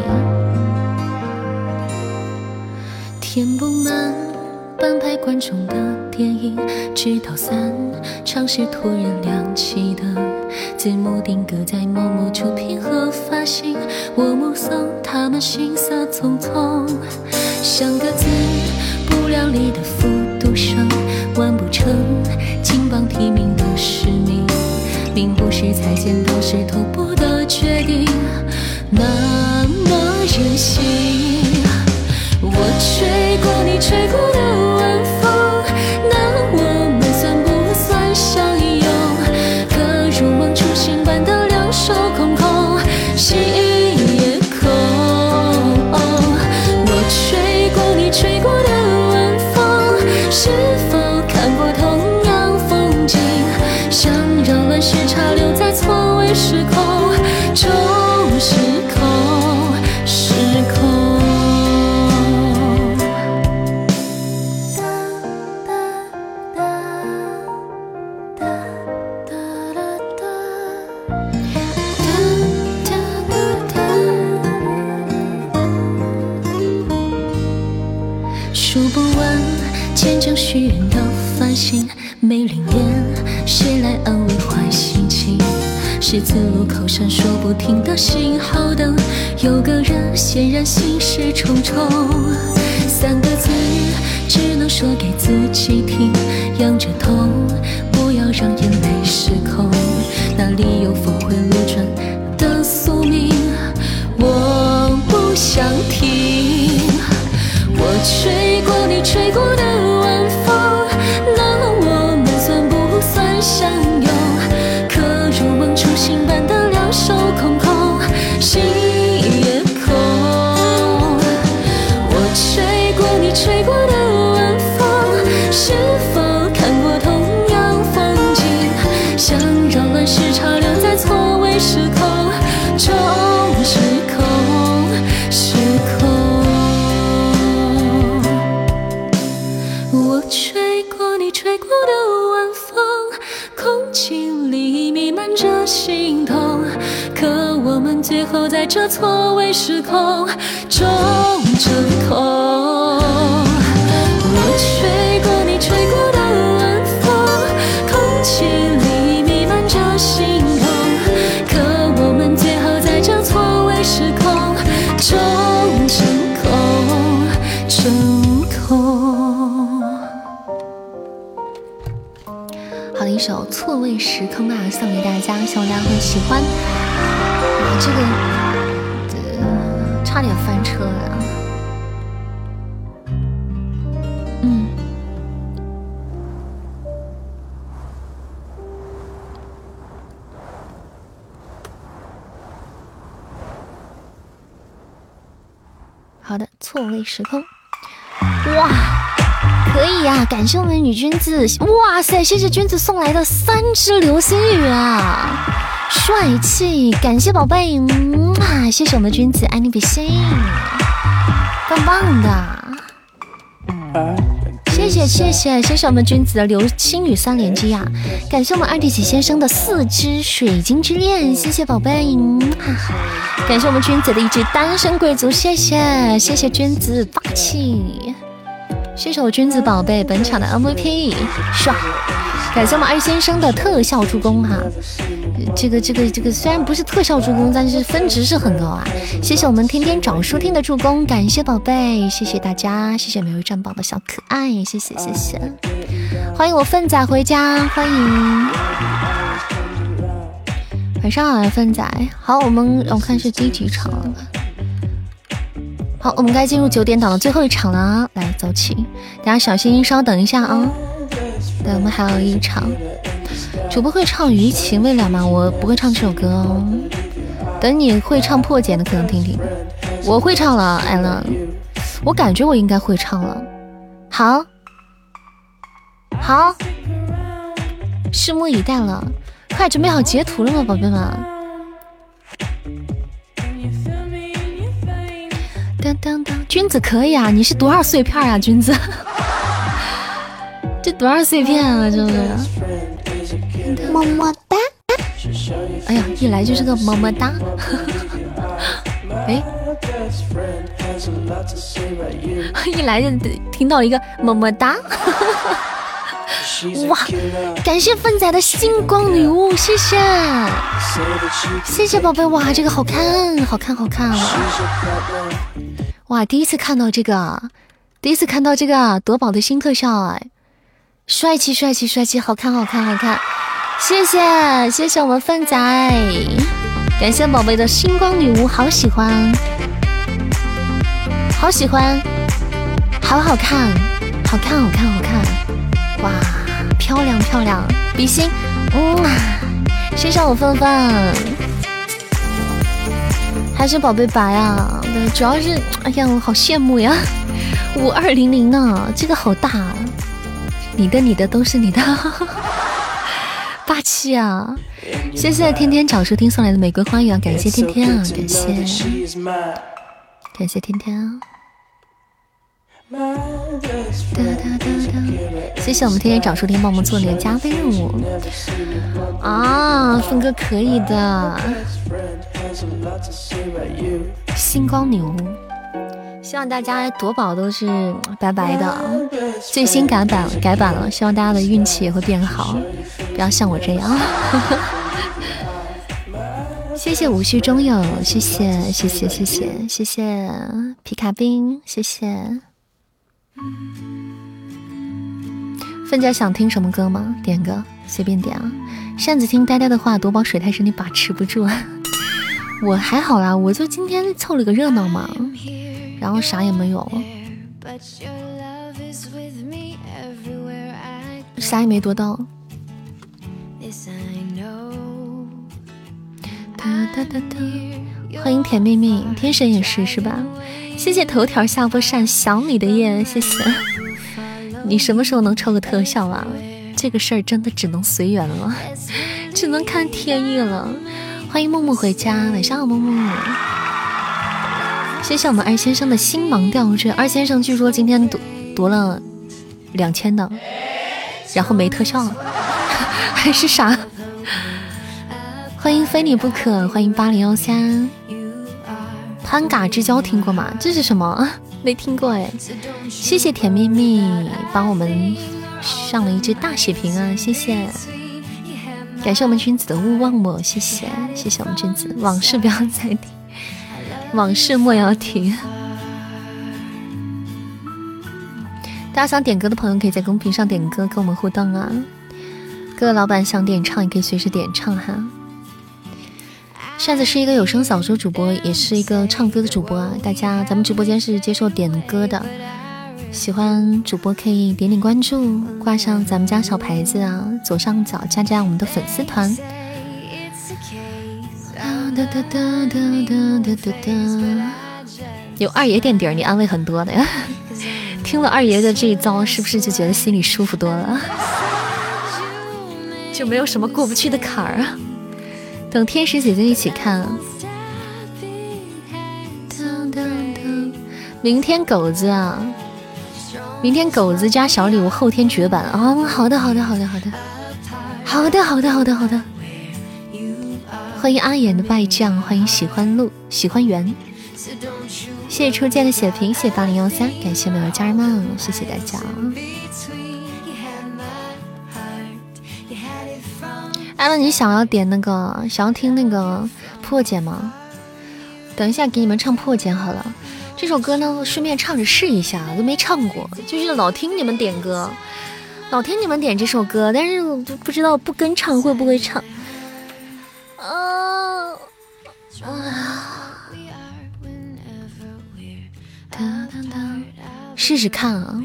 填不满半排观众的电影，直到散。场时突然亮起的字幕定格在某某出品和发行，我目送他们行色匆匆，像个字不量力的复生。完不成金榜题名的使命，并不是才见到石头布的决定那么任性。路口闪烁不停的信号灯，有个人显然心事重重。三个字只能说给自己听，仰着头，不要让眼泪失控。哪里有峰回路转的宿命？我不想听。我吹过你吹过的后在这错位时空中成空。我吹过你吹过的晚风，空气里弥漫着心痛。可我们最后在这错位时空中成空，成空。好的一首错位时空啊，送给大家，希望大家会喜欢。这个，呃，差点翻车了。嗯，好的，错位时空，哇，可以呀！感谢我们女君子，哇塞，谢谢君子送来的三只流星雨啊！帅气，感谢宝贝，啊，谢谢我们君子，爱你比心，棒棒的，谢谢谢谢谢谢我们君子的流星雨三连击啊！感谢我们二弟喜先生的四只水晶之恋，谢谢宝贝，感谢我们君子的一只单身贵族，谢谢谢谢君子霸气，谢谢我君子宝贝本场的 MVP，帅！感谢我们二先生的特效助攻哈，这个这个这个虽然不是特效助攻，但是分值是很高啊！谢谢我们天天找书听的助攻，感谢宝贝，谢谢大家，谢谢每位战宝的小可爱，谢谢谢谢，欢迎我粪仔回家，欢迎，晚上好，粪仔，好，我们我看是第几场了？好，我们该进入九点档的最后一场了，来走起，大家小心稍等一下啊。对，我们还有一场，主播会唱《余情未了》吗？我不会唱这首歌哦。等你会唱破茧的，可能听听。我会唱了，艾伦。我感觉我应该会唱了。好，好，拭目以待了。快准备好截图了吗，宝贝们？当当当，君子可以啊！你是多少碎片啊，君子？这多少碎片啊，这是？么么哒！哎呀，一来就是个么么哒！哎，一来就听到一个么么哒！哇，感谢粪仔的星光礼物，谢谢，谢谢宝贝！哇，这个好看，好看，好看！哇，第一次看到这个，第一次看到这个夺宝的新特效，哎，帅气，帅气，帅气，好看，好看，好看！谢谢，谢谢我们粪仔，感谢宝贝的星光礼物，好喜欢，好喜欢，好好看，好看，好看，好看！哇，漂亮漂亮，比心，嗯，谢谢我范范，还是宝贝白啊？对，主要是，哎呀，我好羡慕呀，五二零零呢，这个好大，你的你的都是你的。霸气啊！谢谢天天找收听送来的玫瑰花语，感谢天天啊，感谢，感谢天天啊！哒哒哒哒！谢谢我们天天找收听帮我们做那个加分任务啊，峰哥可以的，星光礼物。希望大家夺宝都是白白的，最新改版改版了，希望大家的运气也会变好，不要像我这样。谢谢无序中有，谢谢谢谢谢谢谢谢皮卡兵，谢谢。分家想听什么歌吗？点歌，随便点啊。扇子听呆呆的话，夺宝水太深，你把持不住。我还好啦，我就今天凑了个热闹嘛。然后啥也没有了，啥也没夺到。欢迎甜蜜蜜，天神也是是吧？谢谢头条下播扇想你的夜，谢谢。你什么时候能抽个特效啊？这个事儿真的只能随缘了，只能看天意了。欢迎木木回家，晚上好，木木。谢谢我们二先生的星芒吊坠，二先生据说今天夺夺了两千的，然后没特效，还是啥？欢迎非你不可，欢迎八零幺三，潘嘎之交听过吗？这是什么？没听过哎。谢谢甜蜜蜜帮我们上了一只大血瓶啊，谢谢。感谢我们君子的勿忘我，谢谢谢谢我们君子，往事不要再提。往事莫要提。大家想点歌的朋友，可以在公屏上点歌，跟我们互动啊！各位老板想点唱，也可以随时点唱哈。扇子是一个有声小说主播，也是一个唱歌的主播啊！大家，咱们直播间是接受点歌的，喜欢主播可以点点关注，挂上咱们家小牌子啊，左上角加加我们的粉丝团。哒哒哒哒哒哒哒，有二爷垫底儿，你安慰很多的呀。听了二爷的这一招，是不是就觉得心里舒服多了？就没有什么过不去的坎儿啊。等天使姐姐一起看。明天狗子啊，明天狗子加小礼物，后天绝版啊！好的，好的，好的，好的，好的，好的，好的，好的。欢迎阿言的败将，欢迎喜欢路喜欢缘，谢谢初见的血瓶，谢谢八零幺三，感谢每位家人们，谢谢大家。艾文，你想要点那个，想要听那个破茧吗？等一下给你们唱破茧好了。这首歌呢，顺便唱着试一下，都没唱过，就是老听你们点歌，老听你们点这首歌，但是不不知道不跟唱会不会唱。啊！试试看啊！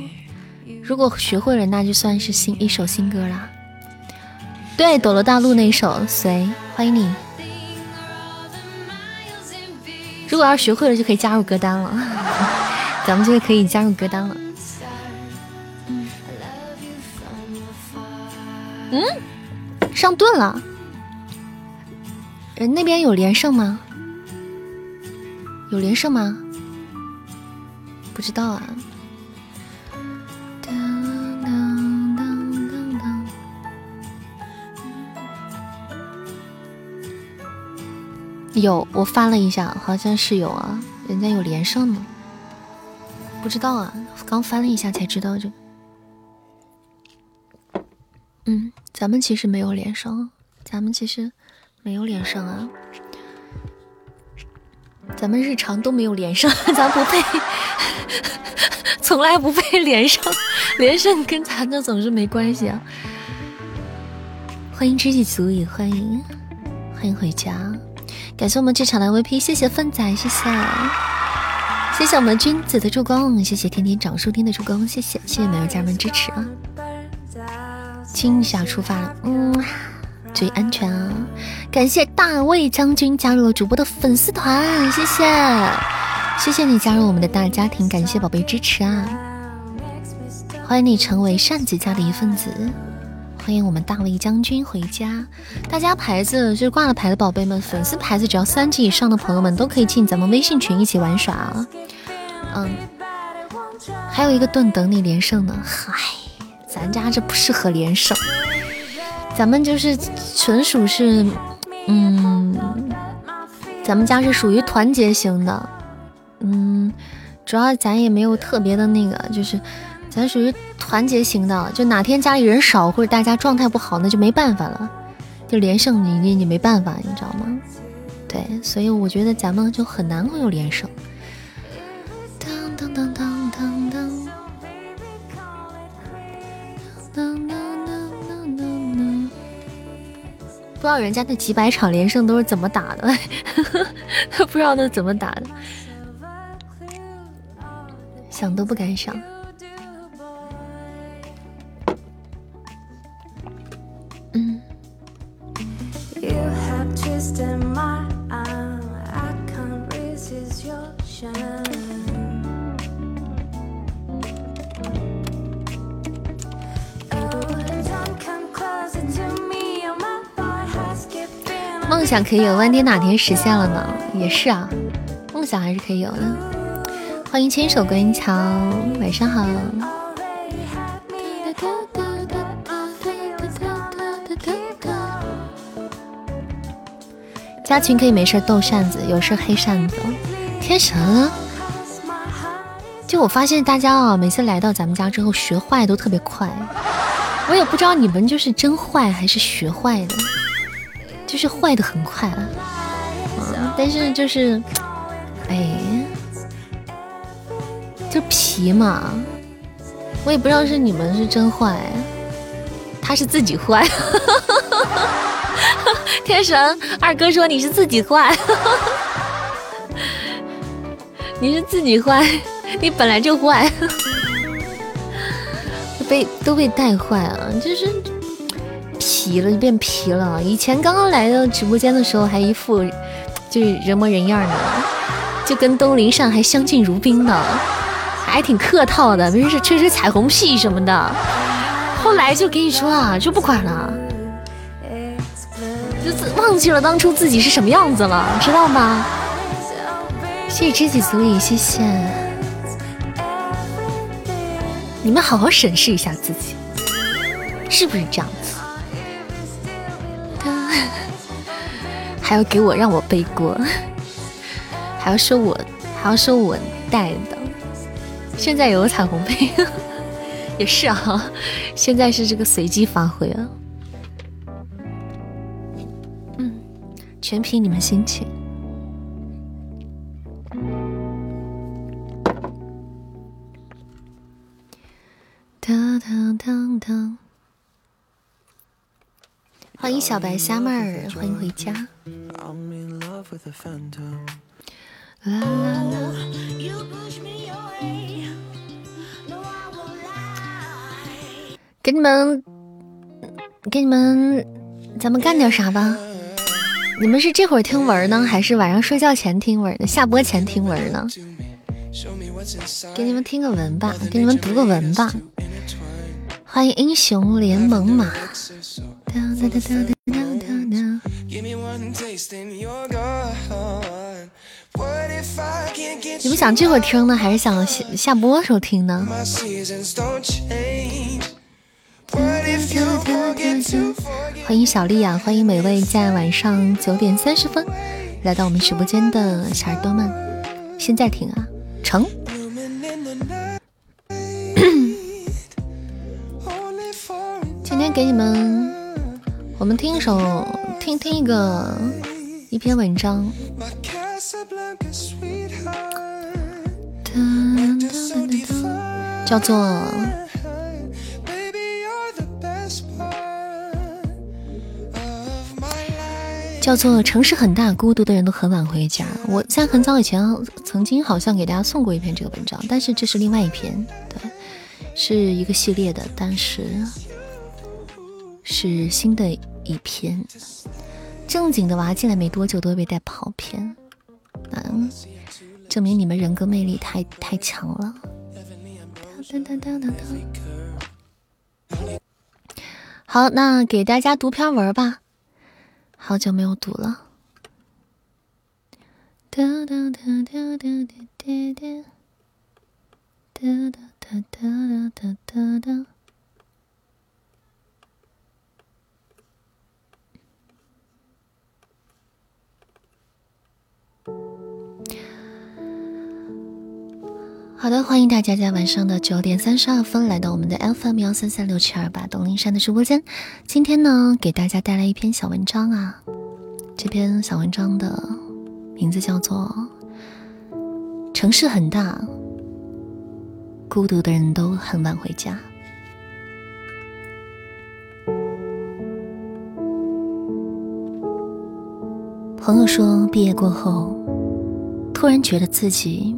如果学会了，那就算是新一首新歌啦。对，《斗罗大陆》那首《随》，欢迎你。如果要是学会了，就可以加入歌单了。咱们就可以加入歌单了。嗯，上盾了。人那边有连胜吗？有连胜吗？不知道啊。有，我翻了一下，好像是有啊，人家有连胜呢。不知道啊，刚翻了一下才知道这。嗯，咱们其实没有连胜，咱们其实没有连胜啊。咱们日常都没有连胜，咱不配，从来不配 连胜，连胜跟咱的总是没关系啊。欢迎知己足矣，欢迎欢迎回家，感谢我们这场的 VP，谢谢粪仔，谢谢，谢谢我们君子的助攻，谢谢天天长树丁的助攻，谢谢谢谢每位家人们支持啊。亲一下出发了，嗯。注意安全啊！感谢大卫将军加入了主播的粉丝团，谢谢，谢谢你加入我们的大家庭，感谢宝贝支持啊！欢迎你成为扇子家的一份子，欢迎我们大卫将军回家。大家牌子就是挂了牌的宝贝们，粉丝牌子只要三级以上的朋友们都可以进咱们微信群一起玩耍啊！嗯，还有一个盾等你连胜呢，嗨，咱家这不适合连胜。咱们就是纯属是，嗯，咱们家是属于团结型的，嗯，主要咱也没有特别的那个，就是咱属于团结型的，就哪天家里人少或者大家状态不好，那就没办法了，就连胜你你你没办法，你知道吗？对，所以我觉得咱们就很难会有连胜。当当当当不知道人家那几百场连胜都是怎么打的，不知道那怎么打的，想都不敢想。嗯。想可以有，万天哪天实现了呢？也是啊，梦想还是可以有的。欢迎牵手观音桥，晚上好。加群可以没事逗扇子，有事黑扇子。天神，就我发现大家啊，每次来到咱们家之后学坏都特别快，我也不知道你们就是真坏还是学坏的。就是坏的很快，嗯，但是就是，哎，就皮嘛，我也不知道是你们是真坏，他是自己坏。天神二哥说你是自己坏，你是自己坏，你本来就坏，被都被带坏了，就是。皮了就变皮了，以前刚刚来到直播间的时候还一副就是人模人样的，就跟东林上还相敬如宾的，还挺客套的，没事吹吹彩虹屁什么的。后来就跟你说啊，就不管了，就忘记了当初自己是什么样子了，知道吗？谢谢知己足矣，谢谢。你们好好审视一下自己，是不是这样的？还要给我让我背锅，还要说我还要说我带的。现在有个彩虹屁，也是啊。现在是这个随机发挥啊，嗯，全凭你们心情。当当当当。欢迎小白虾妹儿，欢迎回家。给你们，给你们咱们干点啥吧？你们是这会儿听文呢，还是晚上睡觉前听文呢？下播前听文呢？给你们听个文吧，给你们读个文吧。欢迎英雄联盟马。你们想这会儿听呢，还是想下下播时候听呢？欢迎小丽啊！欢迎每位在晚上九点三十分来到我们直播间的小耳朵们，现在听啊，成。今天给你们，我们听一首，听听一个一篇文章，叫做。叫做城市很大，孤独的人都很晚回家。我在很早以前曾经好像给大家送过一篇这个文章，但是这是另外一篇，对，是一个系列的，但是是新的一篇。正经的娃进来没多久都会被带跑偏，嗯，证明你们人格魅力太太强了。好，那给大家读篇文吧。好久没有读了。哒哒哒哒哒哒哒哒哒哒哒哒哒哒。好的，欢迎大家在晚上的九点三十二分来到我们的 FM 幺三三六七二八东林山的直播间。今天呢，给大家带来一篇小文章啊。这篇小文章的名字叫做《城市很大，孤独的人都很晚回家》。朋友说，毕业过后，突然觉得自己。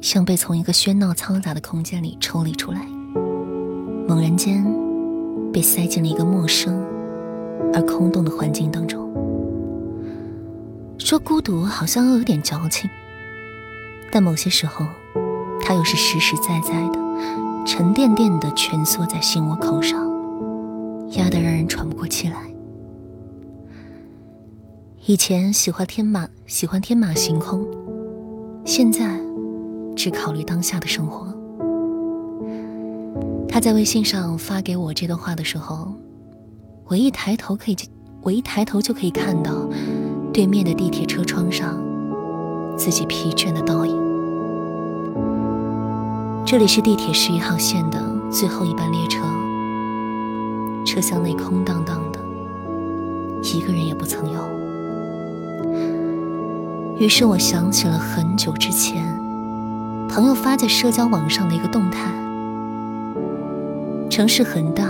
像被从一个喧闹嘈杂的空间里抽离出来，猛然间被塞进了一个陌生而空洞的环境当中。说孤独好像又有点矫情，但某些时候，它又是实实在在的、沉甸甸的蜷缩在心窝口上，压得让人喘不过气来。以前喜欢天马，喜欢天马行空，现在。只考虑当下的生活。他在微信上发给我这段话的时候，我一抬头可以，我一抬头就可以看到对面的地铁车窗上自己疲倦的倒影。这里是地铁十一号线的最后一班列车，车厢内空荡荡的，一个人也不曾有。于是我想起了很久之前。朋友发在社交网上的一个动态：城市很大，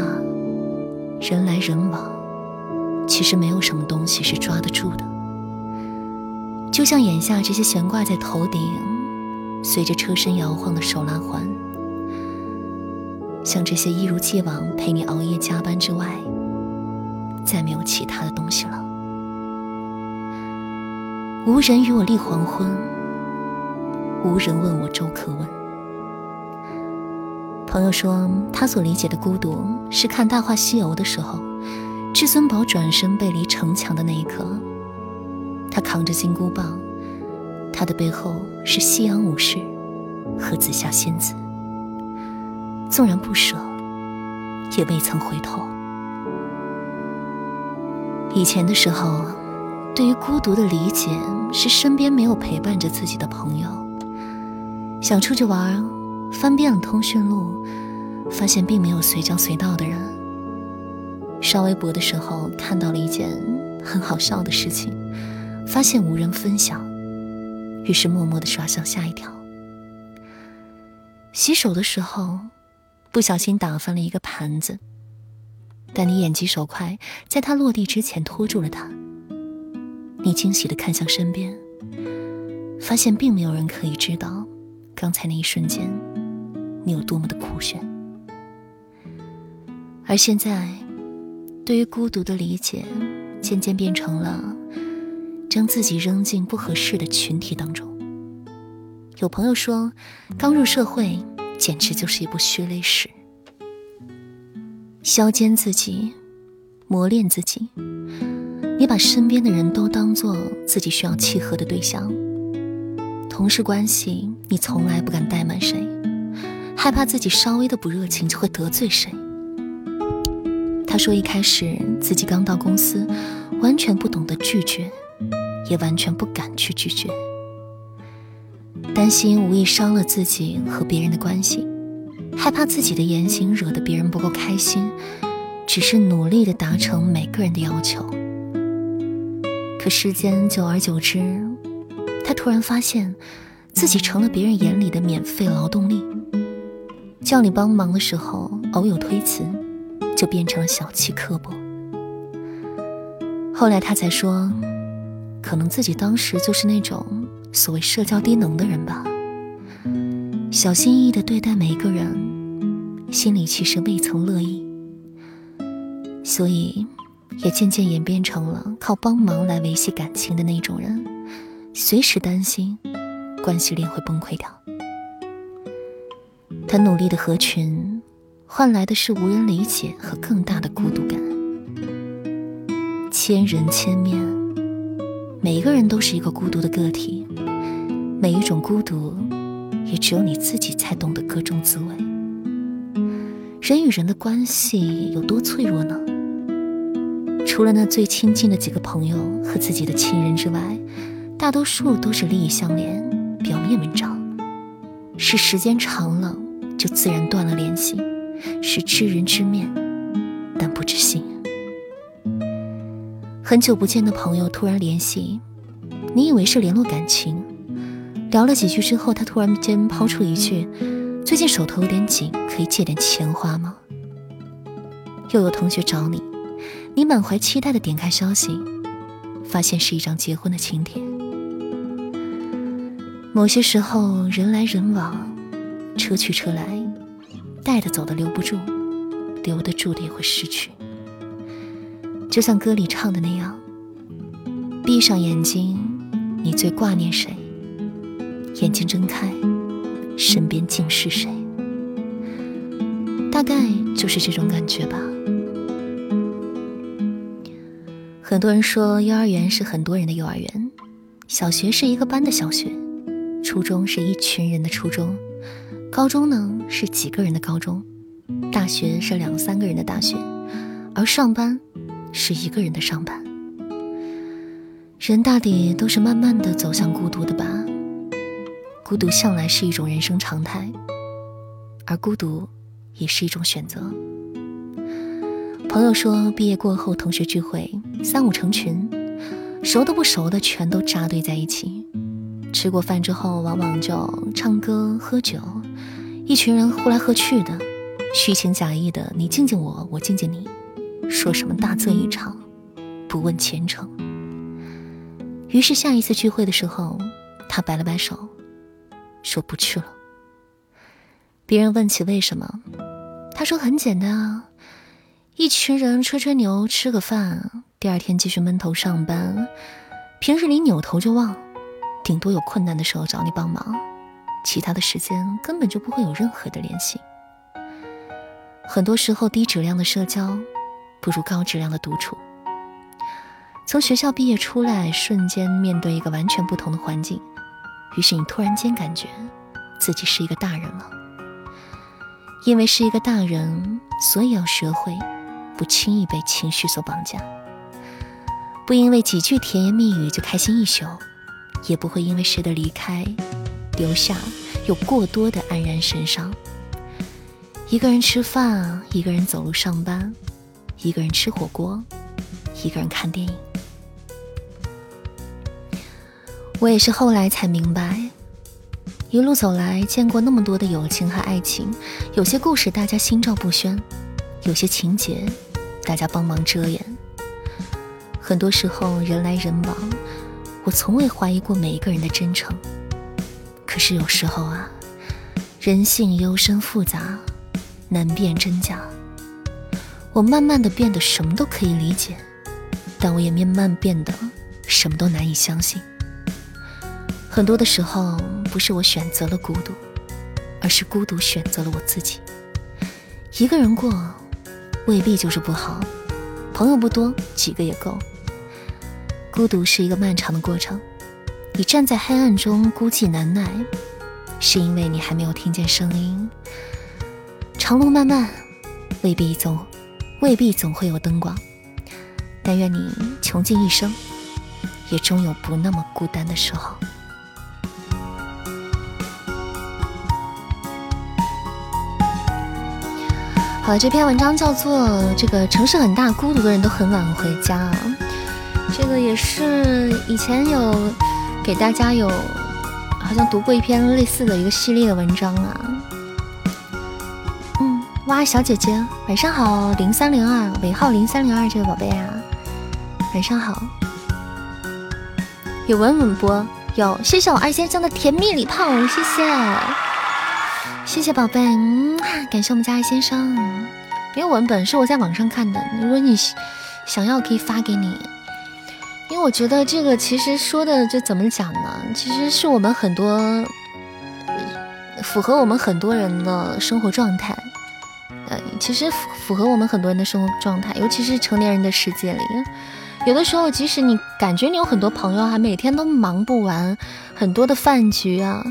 人来人往，其实没有什么东西是抓得住的。就像眼下这些悬挂在头顶、随着车身摇晃的手拉环，像这些一如既往陪你熬夜加班之外，再没有其他的东西了。无人与我立黄昏。无人问我粥可温。朋友说，他所理解的孤独是看《大话西游》的时候，至尊宝转身背离城墙的那一刻，他扛着金箍棒，他的背后是夕阳武士和紫霞仙子，纵然不舍，也未曾回头。以前的时候，对于孤独的理解是身边没有陪伴着自己的朋友。想出去玩，翻遍了通讯录，发现并没有随叫随到的人。刷微博的时候看到了一件很好笑的事情，发现无人分享，于是默默的刷向下一条。洗手的时候，不小心打翻了一个盘子，但你眼疾手快，在它落地之前拖住了它。你惊喜的看向身边，发现并没有人可以知道。刚才那一瞬间，你有多么的酷炫？而现在，对于孤独的理解，渐渐变成了将自己扔进不合适的群体当中。有朋友说，刚入社会简直就是一部血泪史，削尖自己，磨练自己。你把身边的人都当做自己需要契合的对象，同事关系你从来不敢怠慢谁，害怕自己稍微的不热情就会得罪谁。他说一开始自己刚到公司，完全不懂得拒绝，也完全不敢去拒绝。担心无意伤了自己和别人的关系，害怕自己的言行惹得别人不够开心，只是努力的达成每个人的要求。可时间久而久之，他突然发现自己成了别人眼里的免费劳动力。叫你帮忙的时候，偶有推辞，就变成了小气刻薄。后来他才说，可能自己当时就是那种。所谓社交低能的人吧，小心翼翼的对待每一个人，心里其实未曾乐意，所以也渐渐演变成了靠帮忙来维系感情的那种人，随时担心关系链会崩溃掉。他努力的合群，换来的是无人理解和更大的孤独感。千人千面，每一个人都是一个孤独的个体。每一种孤独，也只有你自己才懂得各种滋味。人与人的关系有多脆弱呢？除了那最亲近的几个朋友和自己的亲人之外，大多数都是利益相连，表面文章。是时间长了就自然断了联系，是知人知面，但不知心。很久不见的朋友突然联系，你以为是联络感情。聊了几句之后，他突然间抛出一句：“最近手头有点紧，可以借点钱花吗？”又有同学找你，你满怀期待的点开消息，发现是一张结婚的请帖。某些时候，人来人往，车去车来，带得走的留不住，留得住的也会失去。就像歌里唱的那样：“闭上眼睛，你最挂念谁？”眼睛睁开，身边竟是谁？大概就是这种感觉吧。很多人说，幼儿园是很多人的幼儿园，小学是一个班的小学，初中是一群人的初中，高中呢是几个人的高中，大学是两三个人的大学，而上班是一个人的上班。人大抵都是慢慢的走向孤独的吧。孤独向来是一种人生常态，而孤独也是一种选择。朋友说，毕业过后同学聚会，三五成群，熟的不熟的全都扎堆在一起。吃过饭之后，往往就唱歌喝酒，一群人呼来喝去的，虚情假意的，你敬敬我，我敬敬你，说什么大醉一场，不问前程。于是下一次聚会的时候，他摆了摆手。说不去了。别人问起为什么，他说很简单啊，一群人吹吹牛，吃个饭，第二天继续闷头上班。平日里扭头就忘，顶多有困难的时候找你帮忙，其他的时间根本就不会有任何的联系。很多时候，低质量的社交不如高质量的独处。从学校毕业出来，瞬间面对一个完全不同的环境。于是你突然间感觉自己是一个大人了，因为是一个大人，所以要学会不轻易被情绪所绑架，不因为几句甜言蜜语就开心一宿，也不会因为谁的离开留下有过多的黯然神伤。一个人吃饭，一个人走路上班，一个人吃火锅，一个人看电影。我也是后来才明白，一路走来见过那么多的友情和爱情，有些故事大家心照不宣，有些情节大家帮忙遮掩。很多时候人来人往，我从未怀疑过每一个人的真诚。可是有时候啊，人性幽深复杂，难辨真假。我慢慢的变得什么都可以理解，但我也慢慢变得什么都难以相信。很多的时候，不是我选择了孤独，而是孤独选择了我自己。一个人过，未必就是不好。朋友不多，几个也够。孤独是一个漫长的过程，你站在黑暗中孤寂难耐，是因为你还没有听见声音。长路漫漫，未必总未必总会有灯光，但愿你穷尽一生，也终有不那么孤单的时候。好，这篇文章叫做《这个城市很大，孤独的人都很晚回家》啊。这个也是以前有给大家有好像读过一篇类似的一个系列的文章啊。嗯，哇，小姐姐，晚上好，零三零二尾号零三零二这个宝贝啊，晚上好。有文本不，有谢谢我二先生的甜蜜礼炮，谢谢。谢谢宝贝，嗯，感谢我们家二先生。没有文本是我在网上看的，如果你想要，可以发给你。因为我觉得这个其实说的就怎么讲呢？其实是我们很多符合我们很多人的生活状态。呃，其实符合我们很多人的生活状态，尤其是成年人的世界里，有的时候即使你感觉你有很多朋友，还每天都忙不完很多的饭局啊。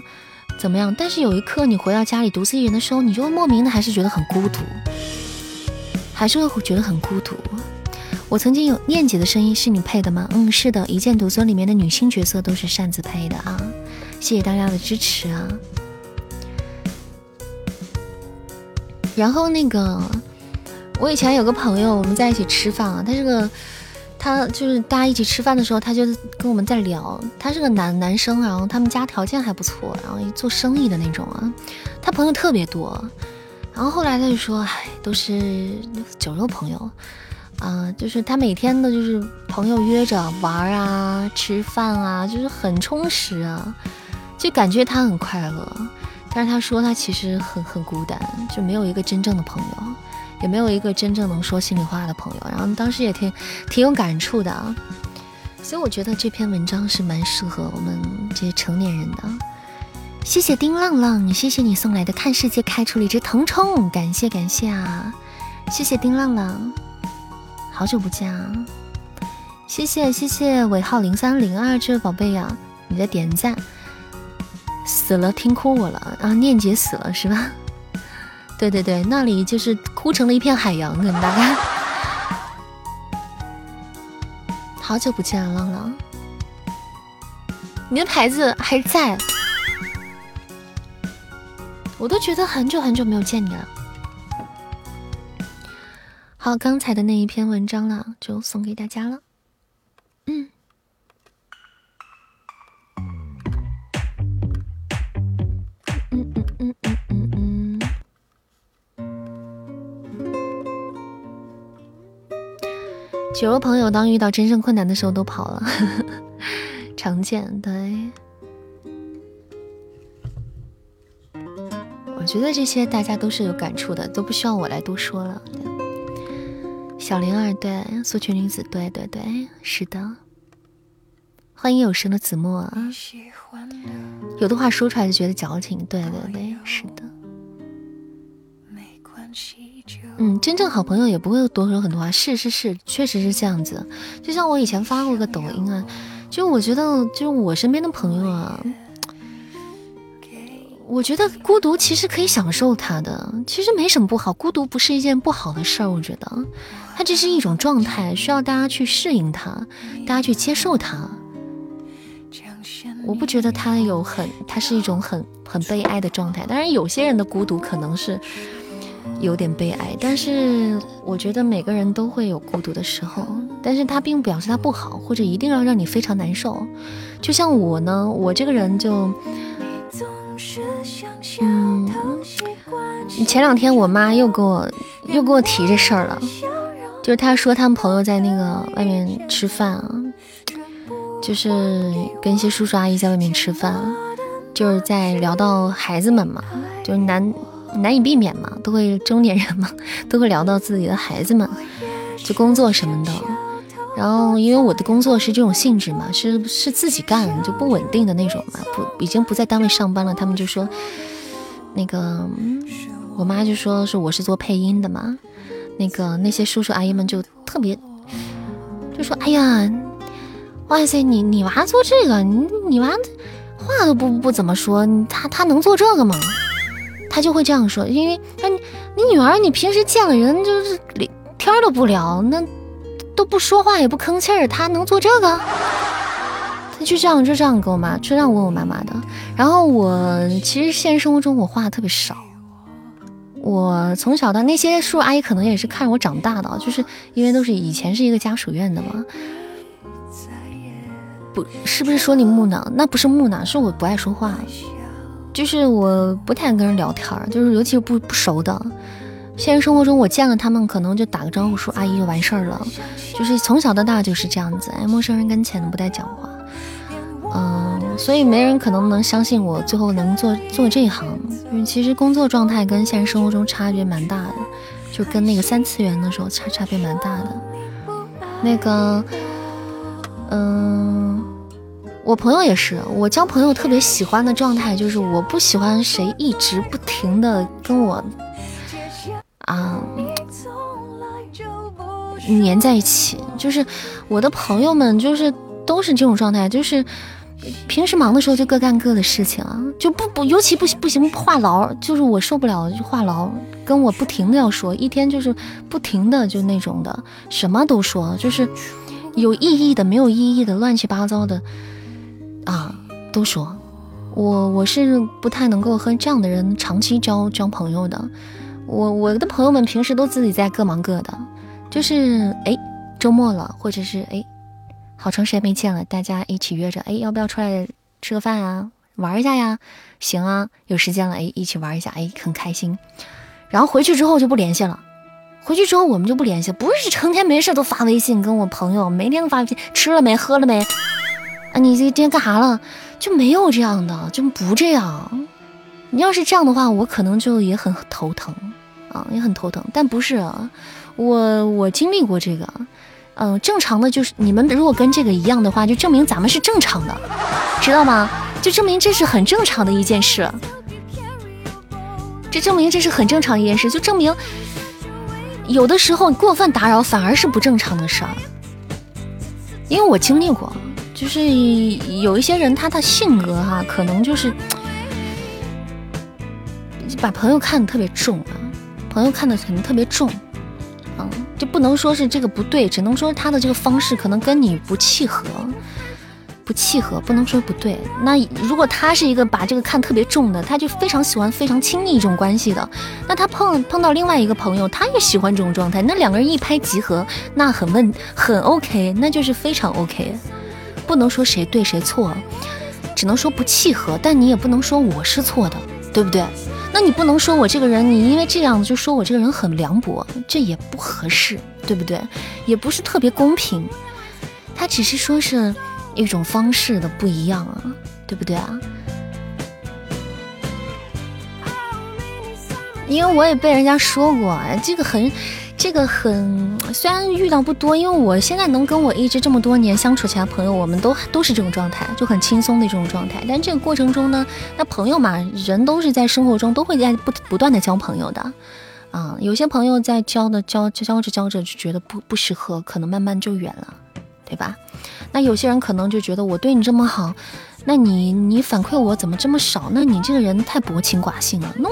怎么样？但是有一刻你回到家里独自一人的时候，你就会莫名的还是觉得很孤独，还是会觉得很孤独。我曾经有念姐的声音是你配的吗？嗯，是的，《一剑独尊》里面的女性角色都是擅自配的啊！谢谢大家的支持啊！然后那个，我以前有个朋友，我们在一起吃饭啊，他是个。他就是大家一起吃饭的时候，他就跟我们在聊。他是个男男生，然后他们家条件还不错，然后做生意的那种啊。他朋友特别多，然后后来他就说：“唉，都是酒肉朋友啊，就是他每天的就是朋友约着玩啊、吃饭啊，就是很充实啊，就感觉他很快乐。但是他说他其实很很孤单，就没有一个真正的朋友。”也没有一个真正能说心里话的朋友，然后当时也挺挺有感触的啊，所以我觉得这篇文章是蛮适合我们这些成年人的。谢谢丁浪浪，谢谢你送来的看世界开出了一只腾冲，感谢感谢啊，谢谢丁浪浪，好久不见啊，谢谢谢谢尾号零三零二这位宝贝呀，你的点赞，死了听哭我了啊，念姐死了是吧？对对对，那里就是哭成了一片海洋，可能大概。好久不见，浪浪，你的牌子还在，我都觉得很久很久没有见你了。好，刚才的那一篇文章了，就送给大家了。嗯。酒肉朋友，当遇到真正困难的时候都跑了，常见。对，我觉得这些大家都是有感触的，都不需要我来多说了。小灵儿，对，素裙女子，对对对，是的。欢迎有声的子墨，有的话说出来就觉得矫情，对对对，是的。嗯，真正好朋友也不会多说很多话。是是是，确实是这样子。就像我以前发过个抖音啊，就我觉得，就是我身边的朋友啊，我觉得孤独其实可以享受它的，其实没什么不好。孤独不是一件不好的事儿，我觉得，它这是一种状态，需要大家去适应它，大家去接受它。我不觉得它有很，它是一种很很悲哀的状态。当然，有些人的孤独可能是。有点悲哀，但是我觉得每个人都会有孤独的时候，但是它并不表示它不好，或者一定要让你非常难受。就像我呢，我这个人就，嗯，前两天我妈又给我又给我提这事儿了，就是她说他们朋友在那个外面吃饭啊，就是跟一些叔叔阿姨在外面吃饭，就是在聊到孩子们嘛，就是难。难以避免嘛，都会中年人嘛，都会聊到自己的孩子们，就工作什么的。然后因为我的工作是这种性质嘛，是是自己干，就不稳定的那种嘛，不已经不在单位上班了。他们就说，那个我妈就说是我是做配音的嘛，那个那些叔叔阿姨们就特别就说，哎呀。哇塞，你你娃做这个，你你娃话都不不怎么说，他他能做这个吗？他就会这样说，因为他你女儿，你平时见了人就是连天都不聊，那都不说话也不吭气儿，他能做这个？他就这样就这样跟我妈，就这样问我妈妈的。然后我其实现实生活中我话特别少，我从小到那些叔叔阿姨可能也是看着我长大的，就是因为都是以前是一个家属院的嘛。不是不是说你木讷，那不是木讷，是我不爱说话，就是我不太爱跟人聊天，就是尤其是不不熟的。现实生活中我见了他们，可能就打个招呼说阿姨就完事儿了，就是从小到大就是这样子，哎，陌生人跟前都不带讲话，嗯，所以没人可能能相信我最后能做做这一行，因为其实工作状态跟现实生活中差别蛮大的，就跟那个三次元的时候差差别蛮大的，那个。嗯，我朋友也是，我交朋友特别喜欢的状态就是我不喜欢谁一直不停的跟我啊粘在一起，就是我的朋友们就是都是这种状态，就是平时忙的时候就各干各的事情啊，就不不尤其不不行话痨，就是我受不了话痨，跟我不停的要说，一天就是不停的就那种的，什么都说，就是。有意义的，没有意义的，乱七八糟的，啊，都说，我我是不太能够和这样的人长期交交朋友的。我我的朋友们平时都自己在各忙各的，就是哎，周末了，或者是哎，好长时间没见了，大家一起约着，哎，要不要出来吃个饭啊，玩一下呀？行啊，有时间了，哎，一起玩一下，哎，很开心。然后回去之后就不联系了。回去之后我们就不联系，不是成天没事都发微信跟我朋友，每天都发微信，吃了没，喝了没？啊，你这今天干啥了？就没有这样的，就不这样。你要是这样的话，我可能就也很头疼啊，也很头疼。但不是啊，我我经历过这个，嗯，正常的就是你们如果跟这个一样的话，就证明咱们是正常的，知道吗？就证明这是很正常的一件事，这证明这是很正常一件事，就证明。有的时候过分打扰反而是不正常的事儿，因为我经历过，就是有一些人他的性格哈，可能就是把朋友看得特别重啊，朋友看得可能特别重，嗯，就不能说是这个不对，只能说他的这个方式可能跟你不契合。不契合，不能说不对。那如果他是一个把这个看特别重的，他就非常喜欢非常亲密一种关系的，那他碰碰到另外一个朋友，他也喜欢这种状态，那两个人一拍即合，那很问很 OK，那就是非常 OK。不能说谁对谁错，只能说不契合，但你也不能说我是错的，对不对？那你不能说我这个人，你因为这样就说我这个人很凉薄，这也不合适，对不对？也不是特别公平。他只是说是。一种方式的不一样啊，对不对啊？因为我也被人家说过，这个很，这个很，虽然遇到不多，因为我现在能跟我一直这么多年相处起来朋友，我们都都是这种状态，就很轻松的这种状态。但这个过程中呢，那朋友嘛，人都是在生活中都会在不不断的交朋友的，啊，有些朋友在交的交交着交着就觉得不不适合，可能慢慢就远了，对吧？那有些人可能就觉得我对你这么好，那你你反馈我怎么这么少？那你这个人太薄情寡性了。那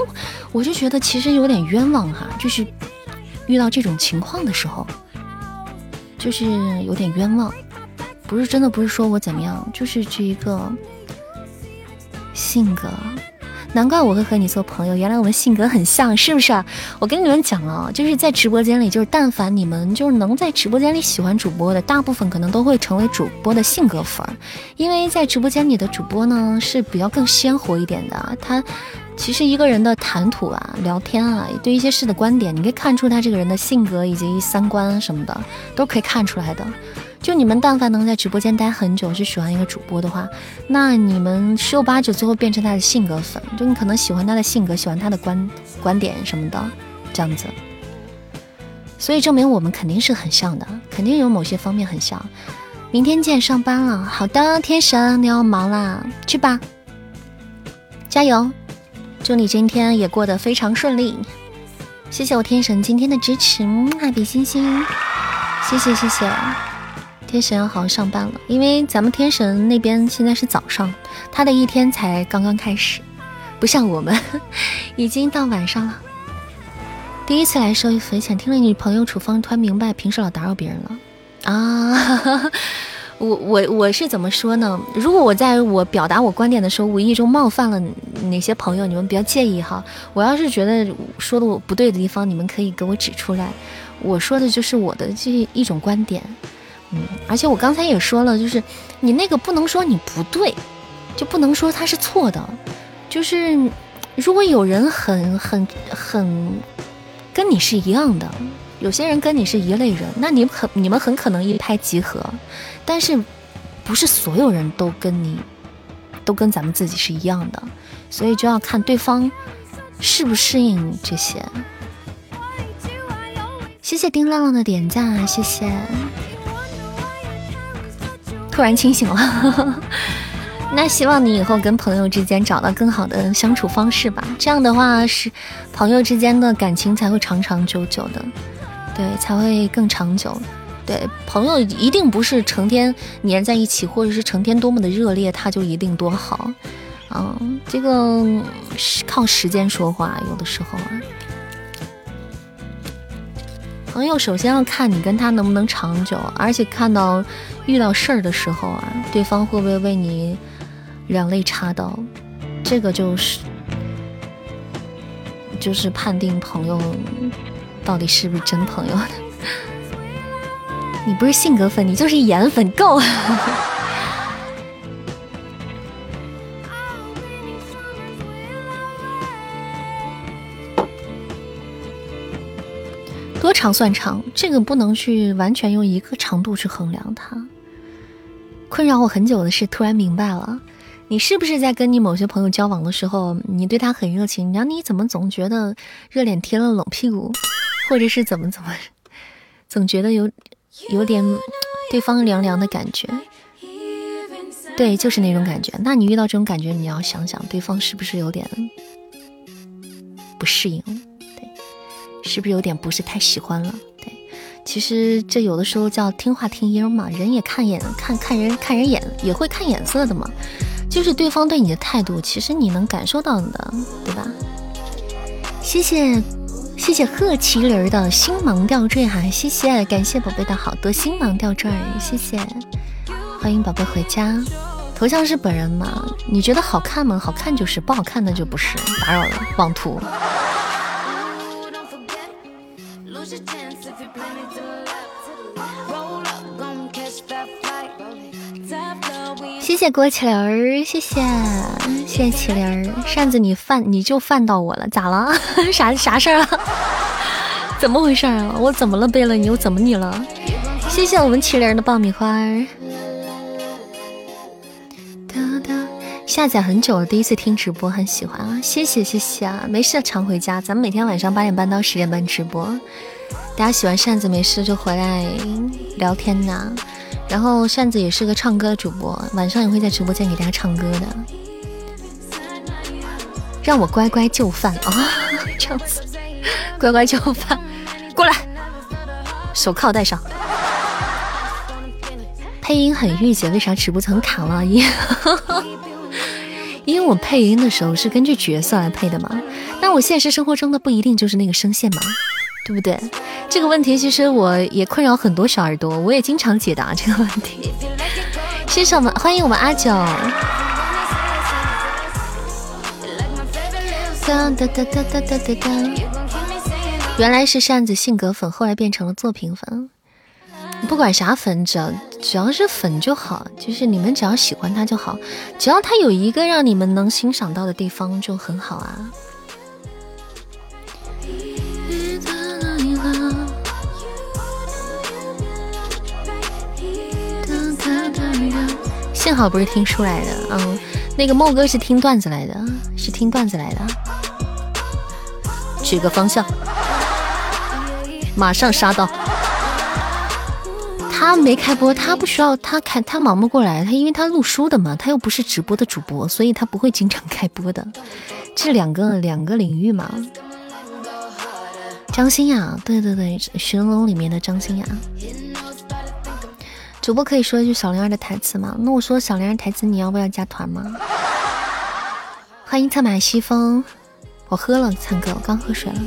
我就觉得其实有点冤枉哈，就是遇到这种情况的时候，就是有点冤枉。不是真的不是说我怎么样，就是这一个性格。难怪我会和你做朋友，原来我们性格很像，是不是？我跟你们讲啊，就是在直播间里，就是但凡你们就是能在直播间里喜欢主播的，大部分可能都会成为主播的性格粉儿，因为在直播间里的主播呢是比较更鲜活一点的。他其实一个人的谈吐啊、聊天啊，对一些事的观点，你可以看出他这个人的性格以及三观什么的，都可以看出来的。就你们但凡能在直播间待很久，是喜欢一个主播的话，那你们十有八九最后变成他的性格粉。就你可能喜欢他的性格，喜欢他的观观点什么的，这样子。所以证明我们肯定是很像的，肯定有某些方面很像。明天见，上班了。好的，天神，你要忙啦，去吧，加油！祝你今天也过得非常顺利。谢谢我天神今天的支持，爱比心心，谢谢谢谢。天神要好好上班了，因为咱们天神那边现在是早上，他的一天才刚刚开始，不像我们 已经到晚上了。第一次来收一分钱，听了你朋友处方，突然明白平时老打扰别人了啊。我我我是怎么说呢？如果我在我表达我观点的时候，无意中冒犯了哪些朋友，你们不要介意哈。我要是觉得说的我不对的地方，你们可以给我指出来。我说的就是我的这一种观点，嗯，而且我刚才也说了，就是你那个不能说你不对，就不能说它是错的。就是如果有人很很很跟你是一样的，有些人跟你是一类人，那你很你们很可能一拍即合。但是，不是所有人都跟你，都跟咱们自己是一样的，所以就要看对方适不适应这些。谢谢丁浪浪的点赞，谢谢。突然清醒了，那希望你以后跟朋友之间找到更好的相处方式吧。这样的话，是朋友之间的感情才会长长久久的，对，才会更长久。对，朋友一定不是成天黏在一起，或者是成天多么的热烈，他就一定多好。嗯，这个是靠时间说话，有的时候啊。朋友首先要看你跟他能不能长久，而且看到遇到事儿的时候啊，对方会不会为你两肋插刀，这个就是就是判定朋友到底是不是真朋友的。你不是性格粉，你就是颜粉，够。多长算长？这个不能去完全用一个长度去衡量它。困扰我很久的是，突然明白了，你是不是在跟你某些朋友交往的时候，你对他很热情，然后你怎么总觉得热脸贴了冷屁股，或者是怎么怎么，总觉得有。有点对方凉凉的感觉，对，就是那种感觉。那你遇到这种感觉，你要想想对方是不是有点不适应，对，是不是有点不是太喜欢了？对，其实这有的时候叫听话听音嘛，人也看眼看看人看人眼也会看眼色的嘛，就是对方对你的态度，其实你能感受到的，对吧？谢谢。谢谢贺麒麟的星芒吊坠哈，谢谢感谢宝贝的好多星芒吊坠，谢谢，欢迎宝贝回家。头像是本人吗？你觉得好看吗？好看就是，不好看那就不是。打扰了，网图。谢谢郭麒麟儿，谢谢谢谢麒麟儿扇子，你犯你就犯到我了，咋了？啥啥事儿啊？怎么回事啊？我怎么了？贝勒，你又怎么你了？谢谢我们麒麟的爆米花下载很久了，第一次听直播，很喜欢啊！谢谢谢谢啊！没事常回家，咱们每天晚上八点半到十点半直播，大家喜欢扇子没事就回来聊天呐。然后扇子也是个唱歌的主播，晚上也会在直播间给大家唱歌的。让我乖乖就范啊，这样子，乖乖就范，过来，手铐戴上。配音很御姐，为啥直播层卡了？因 因为我配音的时候是根据角色来配的嘛，那我现实生活中的不一定就是那个声线嘛。对不对？这个问题其实我也困扰很多小耳朵，我也经常解答 这个问题。谢谢我们，欢迎我们阿九。哒哒哒哒哒哒哒。原来是扇子性格粉，后来变成了作品粉。不管啥粉，只要只要是粉就好，就是你们只要喜欢他就好，只要他有一个让你们能欣赏到的地方就很好啊。幸好不是听书来的，嗯，那个莫哥是听段子来的，是听段子来的。举个方向，马上杀到。他没开播，他不需要，他开他忙不过来，他因为他录书的嘛，他又不是直播的主播，所以他不会经常开播的。这两个两个领域嘛。张馨雅，对对对，《寻龙》里面的张馨雅。主播可以说一句小灵儿的台词吗？那我说小灵儿台词，你要不要加团吗？欢迎策马西风，我喝了，灿哥，我刚喝水了。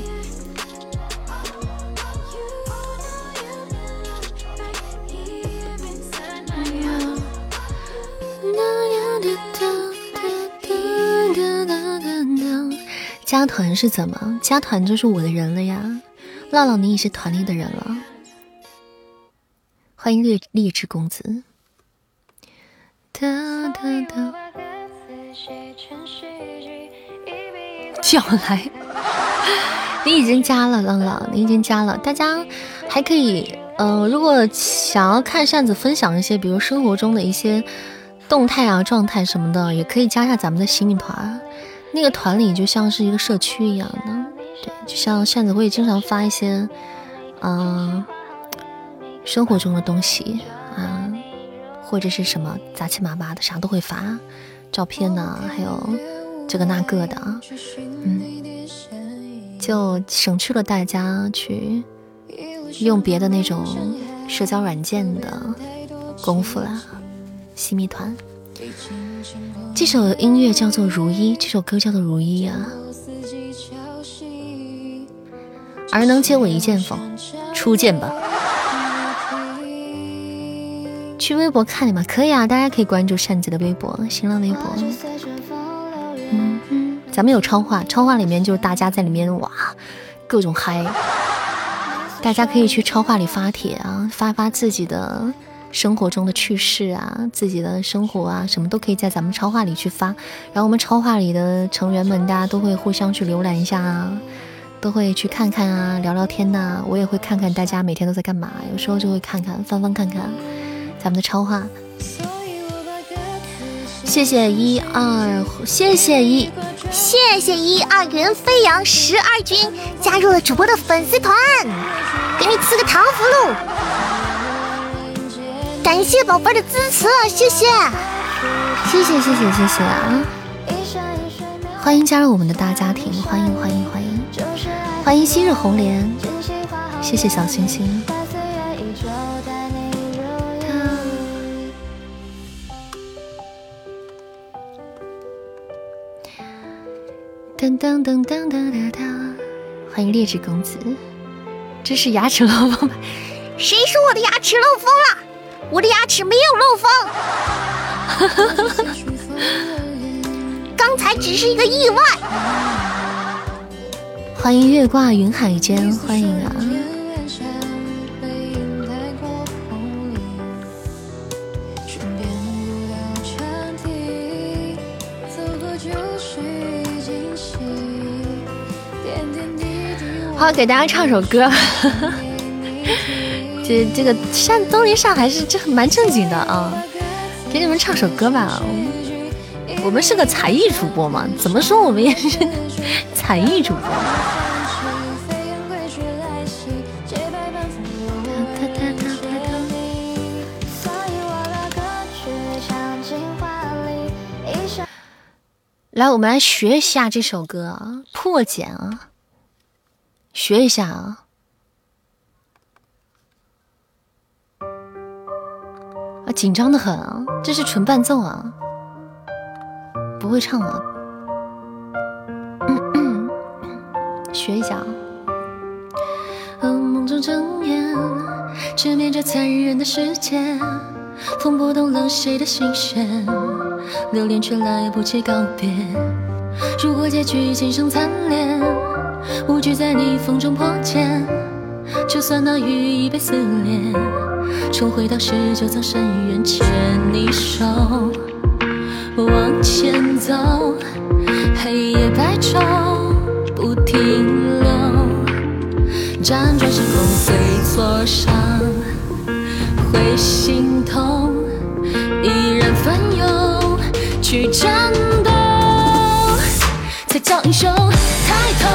加团是怎么？加团就是我的人了呀！浪浪，你也是团里的人了。欢迎励励志公子。哒哒哒。叫来，你已经加了，浪浪，你已经加了。大家还可以，嗯，如果想要看扇子分享一些，比如生活中的一些动态啊、状态什么的，也可以加下咱们的新米团。那个团里就像是一个社区一样的，对，就像扇子会经常发一些，嗯，生活中的东西啊，或者是什么杂七麻八的，啥都会发，照片呢，还有这个那个的，嗯，就省去了大家去用别的那种社交软件的功夫了，新米团。这首音乐叫做《如一》，这首歌叫做《如一》啊。而能接我一剑否？初见吧。去微博看你吧，可以啊，大家可以关注扇子的微博，新浪微博。嗯嗯，咱们有超话，超话里面就是大家在里面哇，各种嗨。大家可以去超话里发帖啊，发发自己的。生活中的趣事啊，自己的生活啊，什么都可以在咱们超话里去发。然后我们超话里的成员们，大家都会互相去浏览一下啊，都会去看看啊，聊聊天呐。我也会看看大家每天都在干嘛，有时候就会看看翻翻看看咱们的超话。谢谢一二，谢谢一，谢谢一二云飞扬十二军加入了主播的粉丝团，给你赐个糖葫芦。感谢宝贝的支持，谢谢，谢谢，谢谢，谢谢啊！欢迎加入我们的大家庭，欢迎，欢迎，欢迎，欢迎昔日红莲，谢谢小星星。噔噔噔噔噔噔噔，欢迎劣质公子，这是牙齿漏风吧？谁说我的牙齿漏风了？我的牙齿没有漏风，刚才只是一个意外。欢迎月挂云海间，欢迎啊！给大家唱首歌。这这个山东林上还是这蛮正经的啊，给你们唱首歌吧。我们是个才艺主播嘛，怎么说我们也是才艺主播。来，我们来学一下这首歌，破茧啊，学一下啊。紧张的很啊，这是纯伴奏啊，不会唱啊，学一下啊。梦中睁眼，直面这残忍的世界，风拨动了谁的心弦，留恋却来不及告别。如果结局仅剩残恋，无惧在逆风中破茧，就算那雨已被撕裂。重回到十九层深渊，牵你手，往前走，黑夜白昼不停留，辗转时空会挫伤，会心痛，依然奋勇。去战斗，才叫英雄。抬头，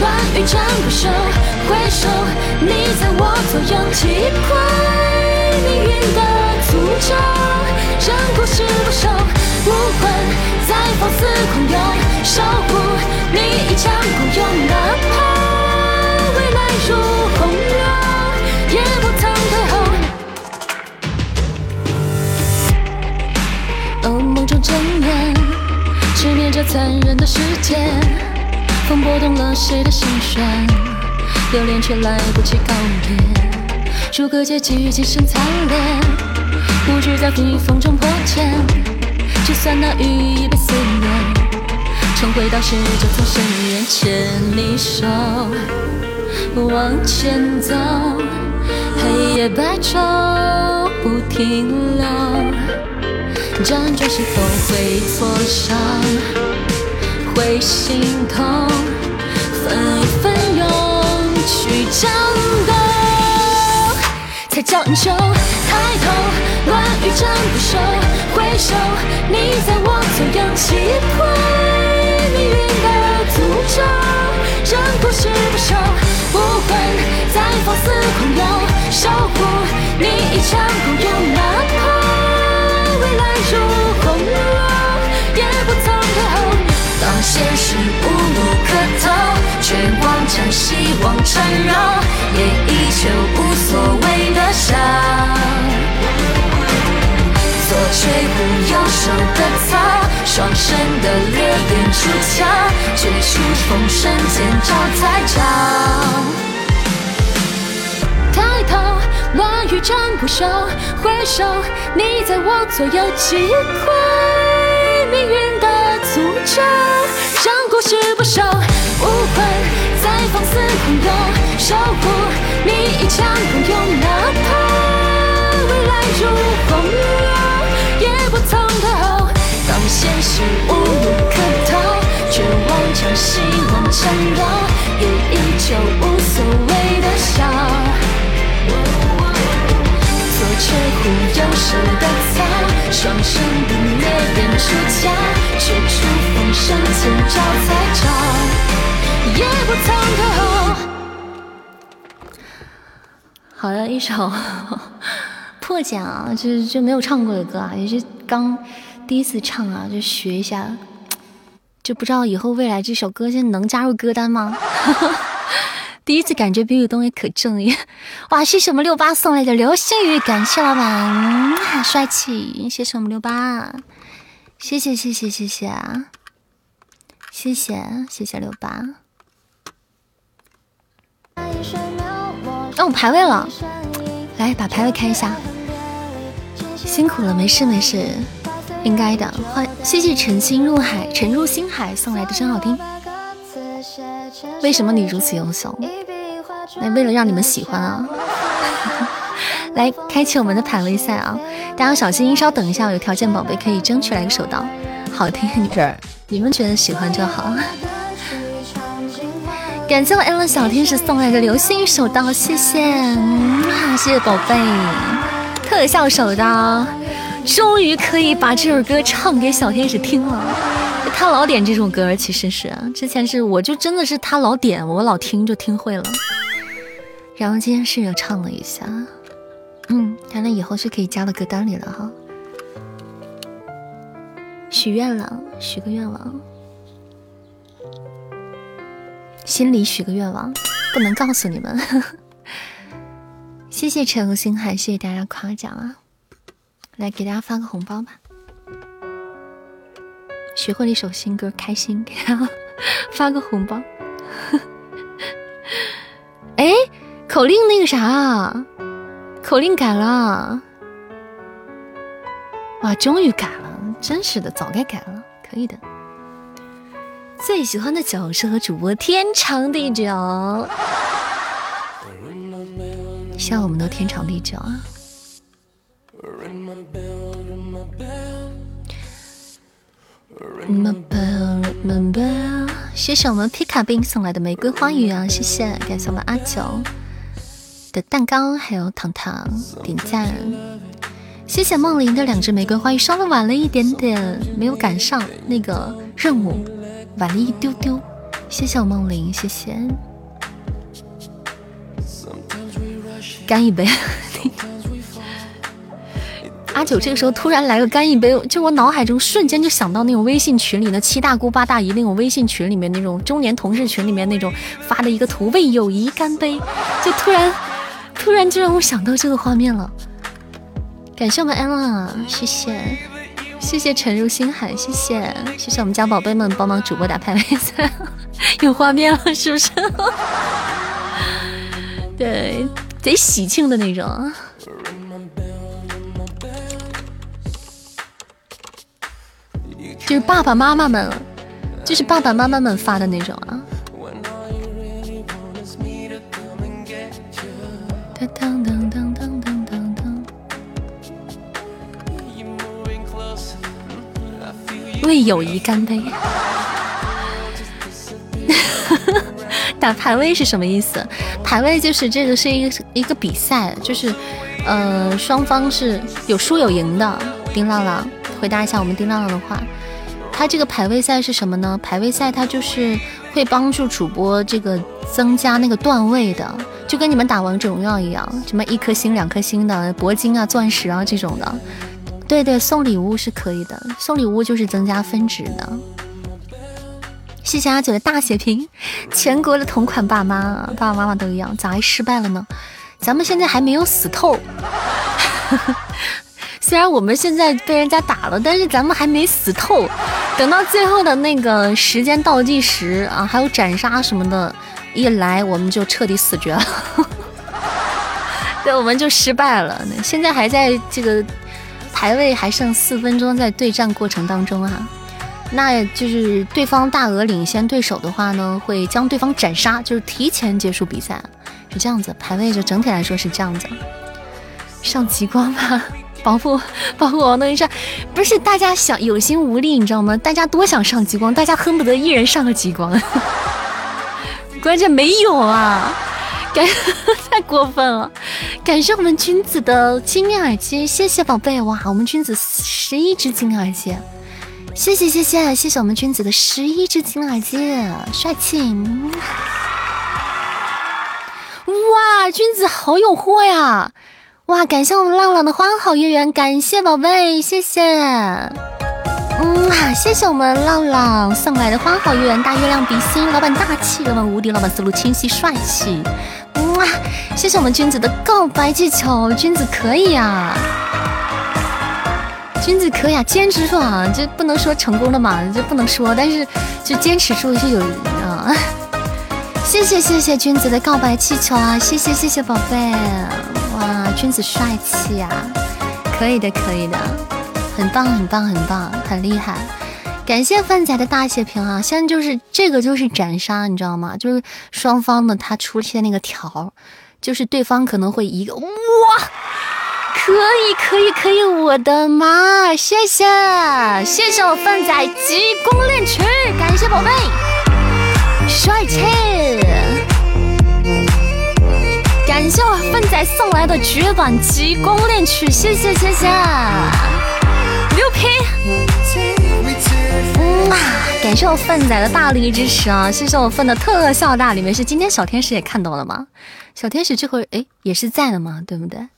乱雨斩不休，回首，你在我左右，击溃命运的诅咒，让故事不朽，武魂在放肆狂涌，守护你一腔孤勇，哪怕未来如洪流，也不曾退后。哦，梦中睁眼，直面这残忍的世界，风拨动了谁的心弦，留恋却来不及告别，逐个结局渐生惨烈，不惧在逆风中破茧，就算那羽翼被撕裂，重回到时就从深渊牵你手，往前走，黑夜白昼不停留。辗转是否会挫伤，会心痛，分一分勇去战斗，才叫英雄。抬头，乱雨斩不休，回首，你在我左右，击溃命运的诅咒，让故事不朽，武魂在放肆狂涌，守护你一腔孤勇，哪怕。未来如洪流，也不曾退后。当现实无路可逃，绝望将希望缠绕，也依旧无所谓的笑。左吹不右手的草，双生的烈焰出鞘，绝处逢生见招财招。抬头，乱雨斩不休，回首，你在我左右，击溃命运的诅咒，让故事不朽，武魂在放肆狂涌，守护你一腔孤勇，哪怕未来如洪流，也不曾退后。当现实无路可逃，绝望将希望缠绕，也依旧无所谓的笑。却护右手的草，双生的烈焰出鞘，绝处逢生千招才招，也不曾退后。好的，一首破茧啊，就就没有唱过的歌啊，也是刚第一次唱啊，就学一下，就不知道以后未来这首歌现在能加入歌单吗？第一次感觉比比东也可正义，哇！谢谢我们六八送来的流星雨，感谢老板，帅气！谢谢我们六八，谢谢谢谢谢谢啊，谢谢谢谢六八。哦，排位了，来把排位开一下，辛苦了，没事没事，应该的。欢，谢谢沉心入海，沉入心海送来的真好听。为什么你如此优秀？那为了让你们喜欢啊！来，开启我们的排位赛啊！大家小心，稍等一下，有条件宝贝可以争取来个手刀，好听一点，你们觉得喜欢就好。感谢我 L 小天使送来的流星手刀，谢谢，谢谢宝贝，特效手刀，终于可以把这首歌唱给小天使听了。他老点这种歌，其实是之前是我就真的是他老点，我老听就听会了。然后今天试着唱了一下，嗯，看来以后是可以加到歌单里了哈。许愿了，许个愿望，心里许个愿望，不能告诉你们。谢谢陈星海，谢谢大家夸奖啊！来给大家发个红包吧。学会了一首新歌，开心，给 他发个红包。哎，口令那个啥，口令改了，哇，终于改了，真是的，早该改了，可以的。最喜欢的酒是和主播天长地久，希望我们都天长地久啊。谢谢我们皮卡兵送来的玫瑰花语啊！谢谢，感谢我们阿九的蛋糕，还有糖糖点赞，谢谢梦玲的两支玫瑰花语，稍微晚了一点点，没有赶上那个任务，晚了一丢丢。谢谢我梦玲，谢谢。干一杯。阿九这个时候突然来个干一杯，就我脑海中瞬间就想到那种微信群里的七大姑八大姨那种微信群里面那种中年同事群里面那种发的一个图，为友谊干杯，就突然突然就让我想到这个画面了。感谢我们 Ella，谢谢谢谢沉入心海，谢谢谢谢我们家宝贝们帮忙主播打排位赛，有画面了是不是？对，贼喜庆的那种。就是爸爸妈妈们，就是爸爸妈妈们发的那种啊。当当当当当当当，为友谊干杯！打排位是什么意思？排位就是这个是一个一个比赛，就是呃双方是有输有赢的。丁浪浪，回答一下我们丁浪浪的话。它这个排位赛是什么呢？排位赛它就是会帮助主播这个增加那个段位的，就跟你们打王者荣耀一样，什么一颗星、两颗星的铂金啊、钻石啊这种的。对对，送礼物是可以的，送礼物就是增加分值的。谢谢阿九的大血瓶，全国的同款爸妈，爸爸妈妈都一样，咋还失败了呢？咱们现在还没有死透。虽然我们现在被人家打了，但是咱们还没死透。等到最后的那个时间倒计时啊，还有斩杀什么的，一来我们就彻底死绝了，对，我们就失败了。现在还在这个排位还剩四分钟，在对战过程当中啊，那就是对方大额领先对手的话呢，会将对方斩杀，就是提前结束比赛，是这样子。排位就整体来说是这样子，上极光吧。保护保护王东一帅，不是大家想有心无力，你知道吗？大家多想上极光，大家恨不得一人上个极光，关键没有啊！感太过分了！感谢我们君子的金耳机，谢谢宝贝哇！我们君子十一只金耳机，谢谢谢谢谢谢我们君子的十一只金耳机，帅气！哇，君子好有货呀！哇！感谢我们浪浪的花好月圆，感谢宝贝，谢谢。嗯，谢谢我们浪浪送来的花好月圆，大月亮比心，老板大气，老板无敌，老板思路清晰帅气。嗯，谢谢我们君子的告白气球，君子可以啊，君子可以啊，坚持住啊，这不能说成功了嘛，这不能说，但是就坚持住就有啊。谢谢谢谢君子的告白气球啊，谢谢谢谢宝贝。哇，君子帅气呀！可以的，可以的，很棒，很棒，很棒，很厉害！感谢范仔的大血瓶啊！现在就是这个，就是斩杀，你知道吗？就是双方的他出现那个条，就是对方可能会一个哇，可以，可以，可以！我的妈！谢谢，谢谢我范仔极光恋曲，感谢宝贝，帅气！感谢我粪仔送来的绝版极光恋曲，谢谢谢谢，牛批！嗯啊，感谢我粪仔的大力支持啊！谢谢我粪的特效大，里面是今天小天使也看到了吗？小天使这会哎也是在的吗？对不对？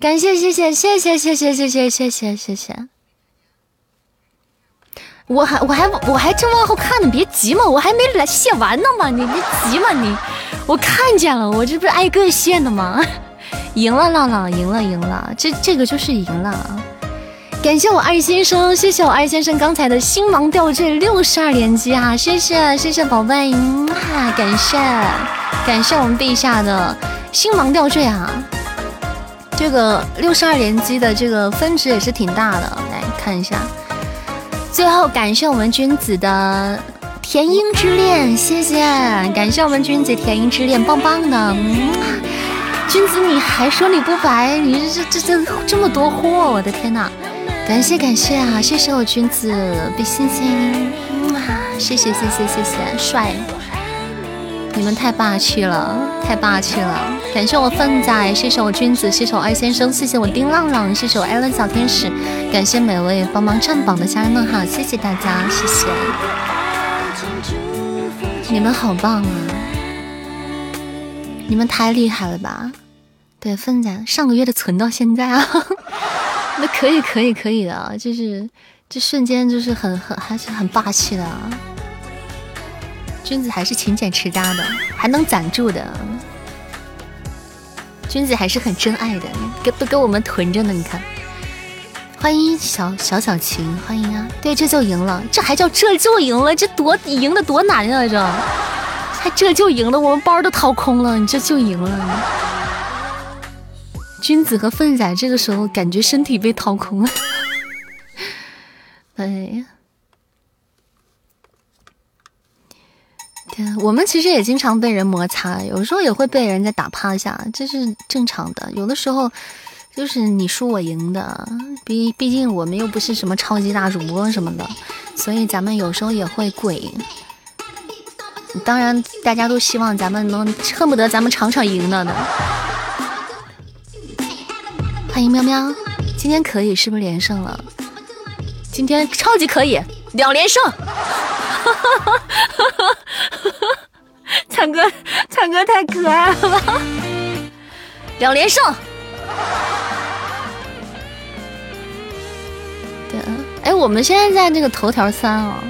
感谢谢谢谢谢谢谢谢谢谢谢谢谢。我还我还我还正往后看呢，别急嘛，我还没来卸完呢嘛，你别急嘛你，我看见了，我这不是挨个线的吗？赢了浪浪，赢了赢了，这这个就是赢了！感谢我二先生，谢谢我二先生刚才的星芒吊坠六十二连击啊，谢谢谢谢宝贝，哈，感谢感谢我们陛下的星芒吊坠啊，这个六十二连击的这个分值也是挺大的，来看一下。最后感谢我们君子的 甜樱之恋，谢谢，感谢我们君子甜樱之恋，棒棒的，君子你还说你不白，你这这这这么多货，我的天呐！感谢感谢啊，谢谢我君子比心心，嗯谢谢谢谢谢谢，帅，你们太霸气了，太霸气了！感谢我粪仔，谢谢我君子，谢谢我二先生，谢谢我丁浪浪，谢谢我艾伦小天使，感谢每位帮忙占榜的家人们哈，谢谢大家，谢谢，你们好棒啊！你们太厉害了吧？对，粪仔上个月的存到现在啊，那可以可以可以的，就是这瞬间就是很很还是很霸气的。君子还是勤俭持家的，还能攒住的。君子还是很真爱的，给都给我们囤着呢。你看，欢迎小小小晴，欢迎啊！对，这就赢了，这还叫这就赢了？这多赢的多难啊！这还这就赢了？我们包都掏空了，你这就赢了？君子和粪仔这个时候感觉身体被掏空了。哎呀！天我们其实也经常被人摩擦，有时候也会被人家打趴下，这是正常的。有的时候就是你输我赢的，毕毕竟我们又不是什么超级大主播什么的，所以咱们有时候也会跪。当然，大家都希望咱们能恨不得咱们场场赢了的。欢迎喵喵，今天可以是不是连胜了？今天超级可以，两连胜。哈哈哈哈哈！灿哥，灿哥太可爱了吧！两连胜。对，哎，我们现在在那个头条三啊，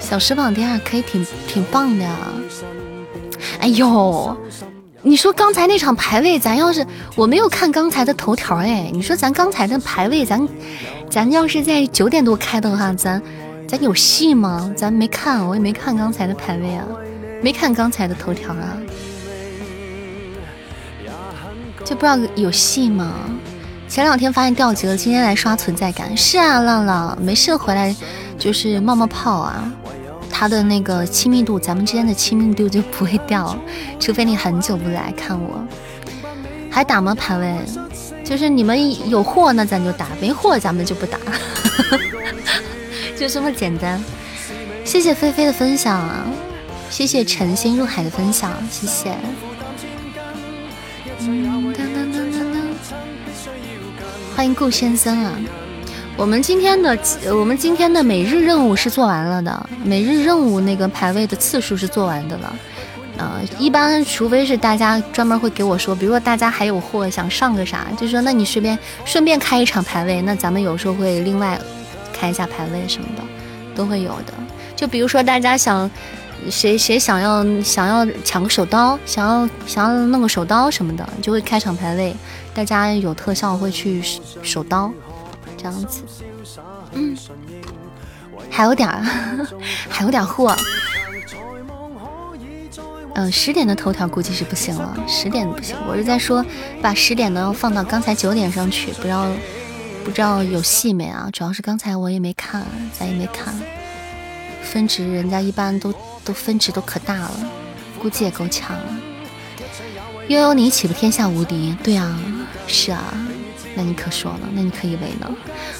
小时榜第二，可以挺挺棒的呀。哎呦，你说刚才那场排位，咱要是我没有看刚才的头条，哎，你说咱刚才的排位，咱咱要是在九点多开的话，咱。咱有戏吗？咱没看，我也没看刚才的排位啊，没看刚才的头条啊，就不知道有戏吗？前两天发现掉级了，今天来刷存在感。是啊，浪浪没事回来就是冒冒泡啊。他的那个亲密度，咱们之间的亲密度就不会掉，除非你很久不来看我。还打吗？排位？就是你们有货那咱就打，没货咱们就不打。就这么简单，谢谢菲菲的分享，谢谢晨星入海的分享，谢谢。欢迎顾先生啊，我们今天的我们今天的每日任务是做完了的，每日任务那个排位的次数是做完的了。呃，一般除非是大家专门会给我说，比如说大家还有货想上个啥，就说那你随便顺便开一场排位，那咱们有时候会另外。开一下排位什么的都会有的，就比如说大家想谁谁想要想要抢个手刀，想要想要弄个手刀什么的，就会开场排位，大家有特效会去手刀这样子。嗯，还有点儿，还有点货。嗯，十点的头条估计是不行了，十点不行。我是在说把十点的放到刚才九点上去，不知道。不知道有戏没啊？主要是刚才我也没看，咱也没看。分值人家一般都都分值都可大了，估计也够呛了。悠悠你岂不天下无敌？对啊，是啊，那你可说了，那你可以为呢。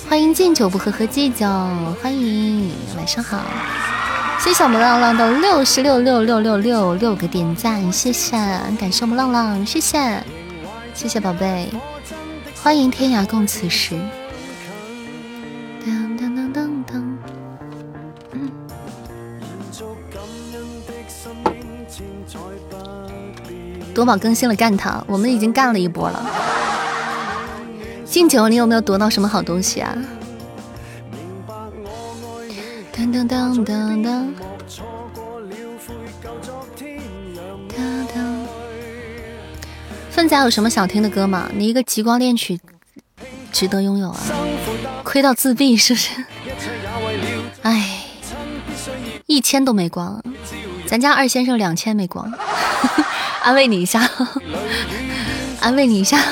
欢迎敬酒不喝喝祭酒，欢迎晚上好。谢谢我们浪浪的六十六六六六六六个点赞，谢谢，感谢我们浪浪，谢谢，谢谢宝贝。欢迎天涯共此时。当当当当当。夺宝更新了，干他！我们已经干了一波了。敬酒，你有没有夺到什么好东西啊？当当当当当。粪仔有什么想听的歌吗？你一个极光恋曲值得拥有啊！亏到自闭是不是？哎，一千都没光，咱家二先生两千没光，安慰你一下，安慰你一下，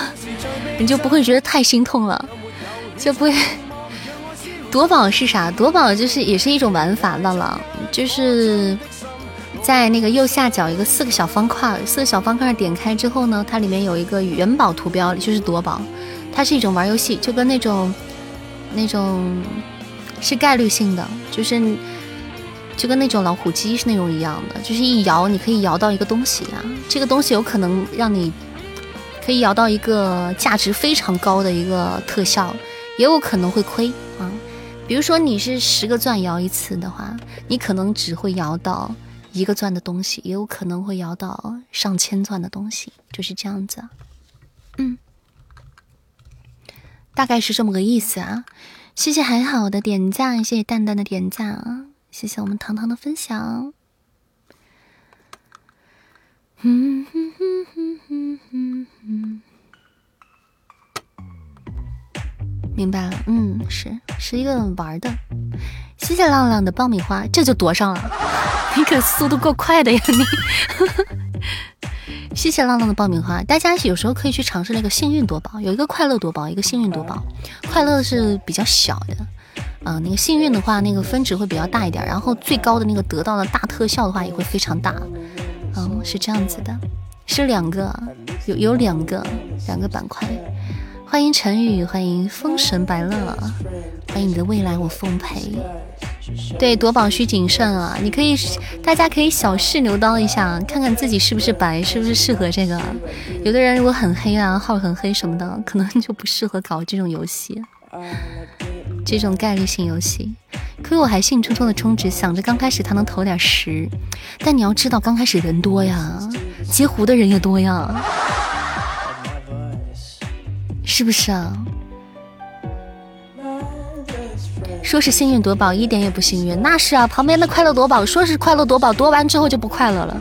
你就不会觉得太心痛了，就不会。夺宝是啥？夺宝就是也是一种玩法，浪浪就是。在那个右下角一个四个小方块，四个小方块点开之后呢，它里面有一个元宝图标，就是夺宝。它是一种玩游戏，就跟那种那种是概率性的，就是就跟那种老虎机是那种一样的，就是一摇你可以摇到一个东西啊，这个东西有可能让你可以摇到一个价值非常高的一个特效，也有可能会亏啊。比如说你是十个钻摇一次的话，你可能只会摇到一个钻的东西，也有可能会摇到上千钻的东西，就是这样子。嗯，大概是这么个意思啊。谢谢还好的点赞，谢谢蛋蛋的点赞啊，谢谢我们糖糖的分享。嗯哼哼哼哼哼哼。明白了，嗯，是是一个玩的。谢谢浪浪的爆米花，这就夺上了，你可速度够快的呀你。谢谢浪浪的爆米花，大家有时候可以去尝试那个幸运夺宝，有一个快乐夺宝，一个幸运夺宝。快乐是比较小的，啊，那个幸运的话，那个分值会比较大一点，然后最高的那个得到的大特效的话也会非常大，哦，是这样子的，是两个，有有两个两个板块。欢迎陈宇，欢迎风神白乐，欢迎你的未来我奉陪。对夺宝需谨慎啊！你可以，大家可以小试牛刀一下，看看自己是不是白，是不是适合这个。有的人如果很黑啊，号很黑什么的，可能就不适合搞这种游戏，这种概率性游戏。可我还兴冲冲的充值，想着刚开始他能投点十，但你要知道刚开始人多呀，截胡的人也多呀。是不是啊？说是幸运夺宝，一点也不幸运。那是啊，旁边的快乐夺宝说是快乐夺宝，夺完之后就不快乐了。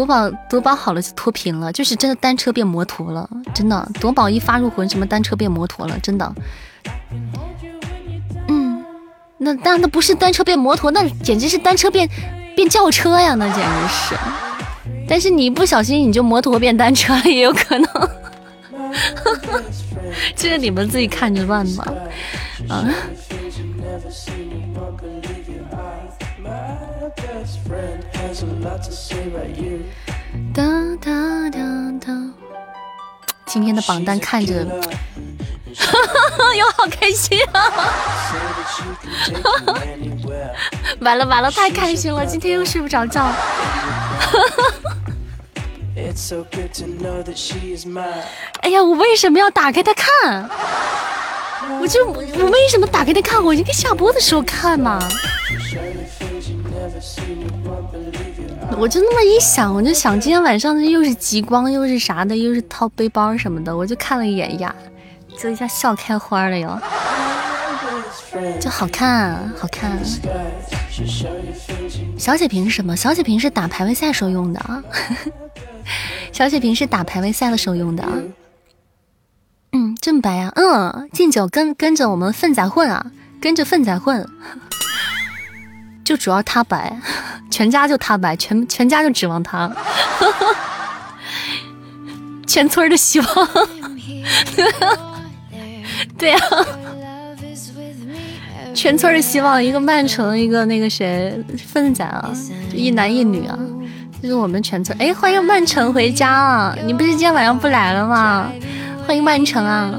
夺宝夺宝好了就脱贫了，就是真的单车变摩托了，真的夺宝一发入魂，什么单车变摩托了，真的。嗯，那但那不是单车变摩托，那简直是单车变变轿车呀，那简直是。但是你一不小心你就摩托变单车了也有可能，这个你们自己看着办吧。啊。哒哒哒哒。今天的榜单看着，又好开心啊！完了完了，太开心了，今天又睡不着觉。哎呀，我为什么要打开它看？我就我为什么打开它看？我应该下播的时候看嘛。我就那么一想，我就想今天晚上又是极光，又是啥的，又是掏背包什么的，我就看了一眼呀，就一下笑开花了哟。就好看，好看。小血瓶是什么？小血瓶是打排位赛时候用的啊。小血瓶是打排位赛的时候用的。嗯，这么白呀？嗯，敬酒跟跟着我们粪仔混啊，跟着粪仔混。就主要他白，全家就他白，全全家就指望他。全村的希望。对呀。全村的希望，一个曼城，一个那个谁，奋仔啊，一男一女啊，这是我们全村。哎，欢迎曼城回家啊！你不是今天晚上不来了吗？欢迎曼城啊！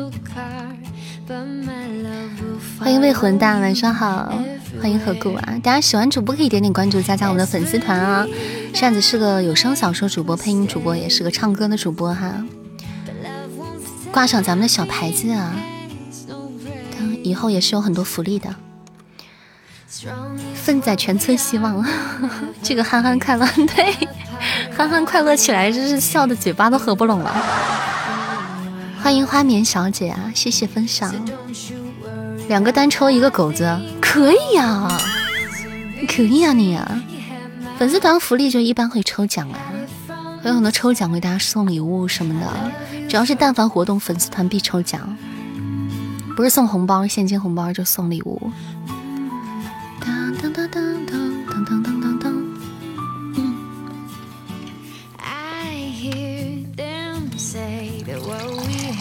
欢迎魏混蛋，晚上好！欢迎何故啊！大家喜欢主播可以点点关注，加加我们的粉丝团啊！扇子是个有声小说主播，配音主播，也是个唱歌的主播哈。挂上咱们的小牌子啊，以后也是有很多福利的。奋仔全村希望，这个憨憨快乐，对，憨憨快乐起来，真是笑的嘴巴都合不拢了。欢迎花棉小姐啊，谢谢分享。两个单抽一个狗子，可以呀，可以呀你啊。粉丝团福利就一般会抽奖啊，会有很多抽奖，为大家送礼物什么的。只要是但凡活动，粉丝团必抽奖，不是送红包、现金红包，就送礼物。当当当当当当当当。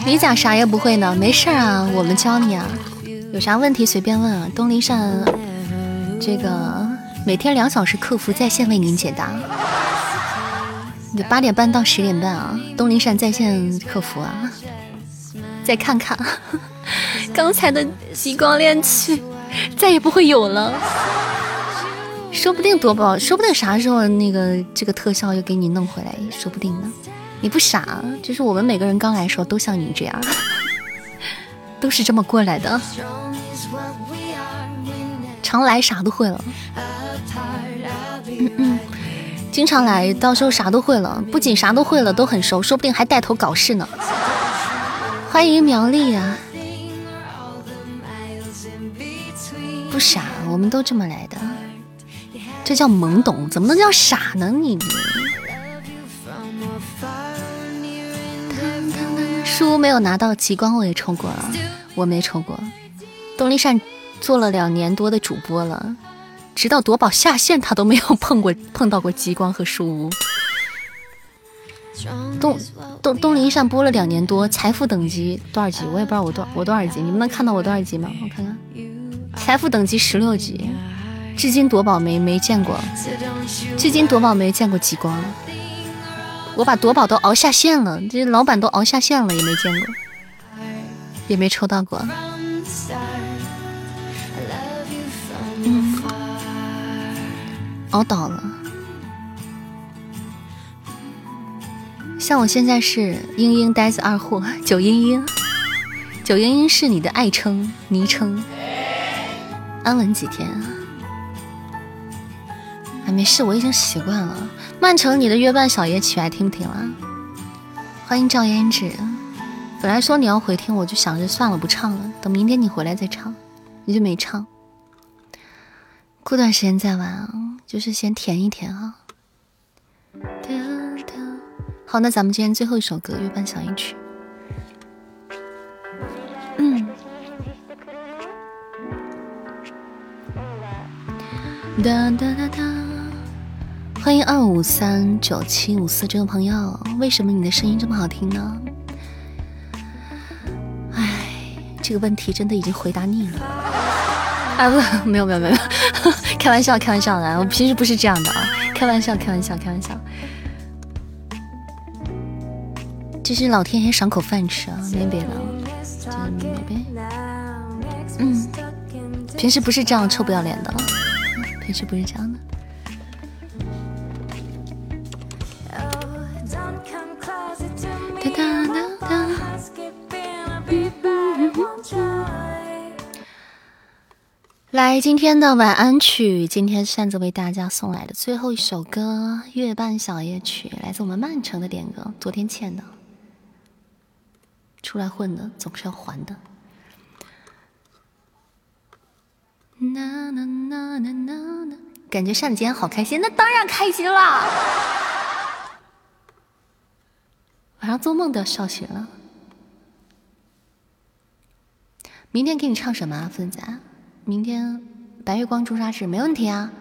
你咋啥也不会呢？没事啊，我们教你啊。有啥问题随便问啊。东林善，这个每天两小时客服在线为您解答。八点半到十点半啊，东林善在线客服啊。再看看，刚才的极光恋曲再也不会有了。说不定夺宝，说不定啥时候那个这个特效又给你弄回来，说不定呢。你不傻，就是我们每个人刚来的时候都像你这样，都是这么过来的。常来啥都会了，嗯嗯，经常来到时候啥都会了，不仅啥都会了，都很熟，说不定还带头搞事呢。欢迎苗栗啊！不傻，我们都这么来的。这叫懵懂，怎么能叫傻呢？你书没有拿到极光，我也抽过了，我没抽过。东丽善做了两年多的主播了，直到夺宝下线，他都没有碰过 碰到过极光和书屋。东东东林善播了两年多，财富等级多少级？我也不知道我多我多少级，你们能看到我多少级吗？我看看，财富等级十六级。至今夺宝没没见过，至今夺宝没见过极光，我把夺宝都熬下线了，这老板都熬下线了也没见过，也没抽到过。嗯，熬倒了。像我现在是嘤嘤呆子二货，九嘤嘤，九嘤嘤是你的爱称昵称，安稳几天。没事，我已经习惯了。曼城，你的月半小夜曲还听不听了？欢迎赵胭脂。本来说你要回听，我就想着算了，不唱了，等明天你回来再唱。你就没唱，过段时间再玩啊，就是先填一填啊。好，那咱们今天最后一首歌《月半小夜曲》。嗯。哒哒哒哒。欢迎二五三九七五四这位朋友，为什么你的声音这么好听呢？哎，这个问题真的已经回答腻了。啊不，没有没有没有，开玩笑开玩笑的，我平时不是这样的啊，开玩笑开玩笑开玩笑。这是老天爷赏口饭吃啊，没别的，真没别的。嗯，平时不是这样臭不要脸的，平时不是这样的。来，今天的晚安曲，今天扇子为大家送来的最后一首歌《月半小夜曲》，来自我们曼城的点歌，昨天欠的，出来混的总是要还的。感觉扇子今天好开心，那当然开心了。晚上做梦都要笑醒了。明天给你唱什么啊，芬仔？明天白月光朱砂痣没问题啊，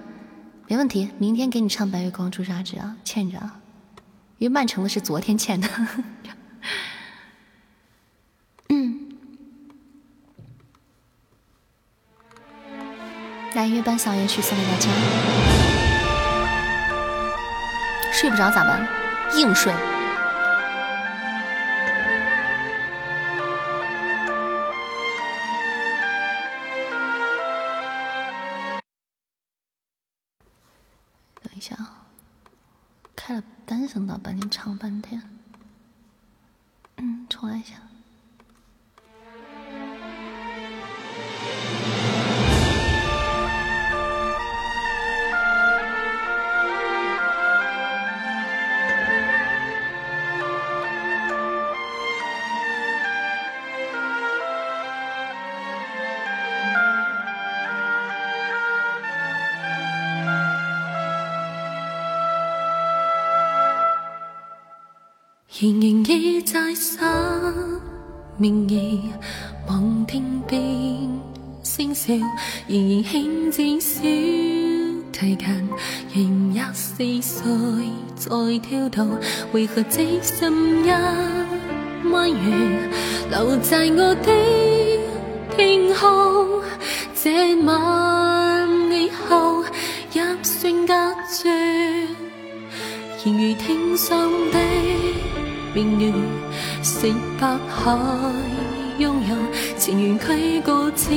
没问题。明天给你唱白月光朱砂痣啊，欠着啊，因为曼城的是昨天欠的。嗯，来月半小夜曲送给大家。睡不着咋办？硬睡。单声道，半天唱半天。嗯，重来一下。仍然记在失明夜，望天边星笑，仍然轻渐小提琴，仍廿四岁在跳动，为何只心一弯月留在我的天空？这晚以后一声隔绝，仍如天上的。明月，成白海拥有，情愿驱过只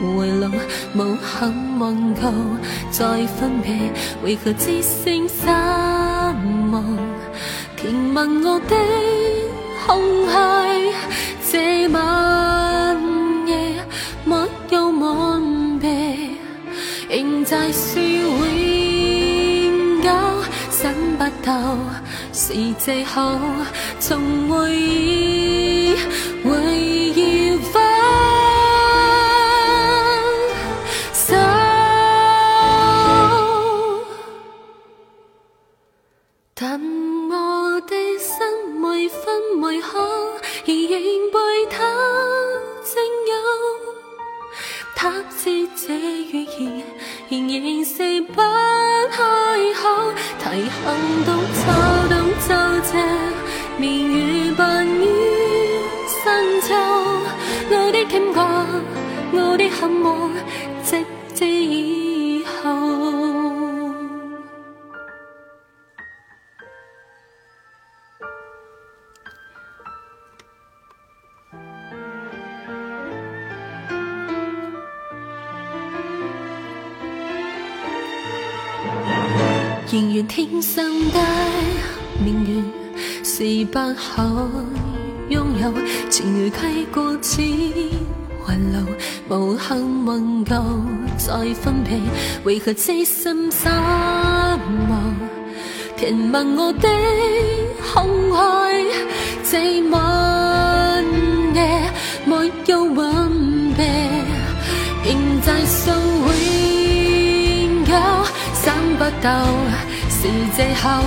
回路，无幸问够再分别，为何只剩失望？填问我的空虚，这晚夜没有吻别，仍在说永久，想不到是借口，从回忆会要分手。但我的心为分为合，而仍被他占有。他知这语言仍然是不开口，提行动走这面如扮于深秋。我的感觉，我的渴望，直至以后。仍然天生的命运是不可拥有，情如溪过千环路，无幸问够再分别，为何痴心失望？填问我的空虚，这晚夜没有吻别，仍在想永久，想不到是借口，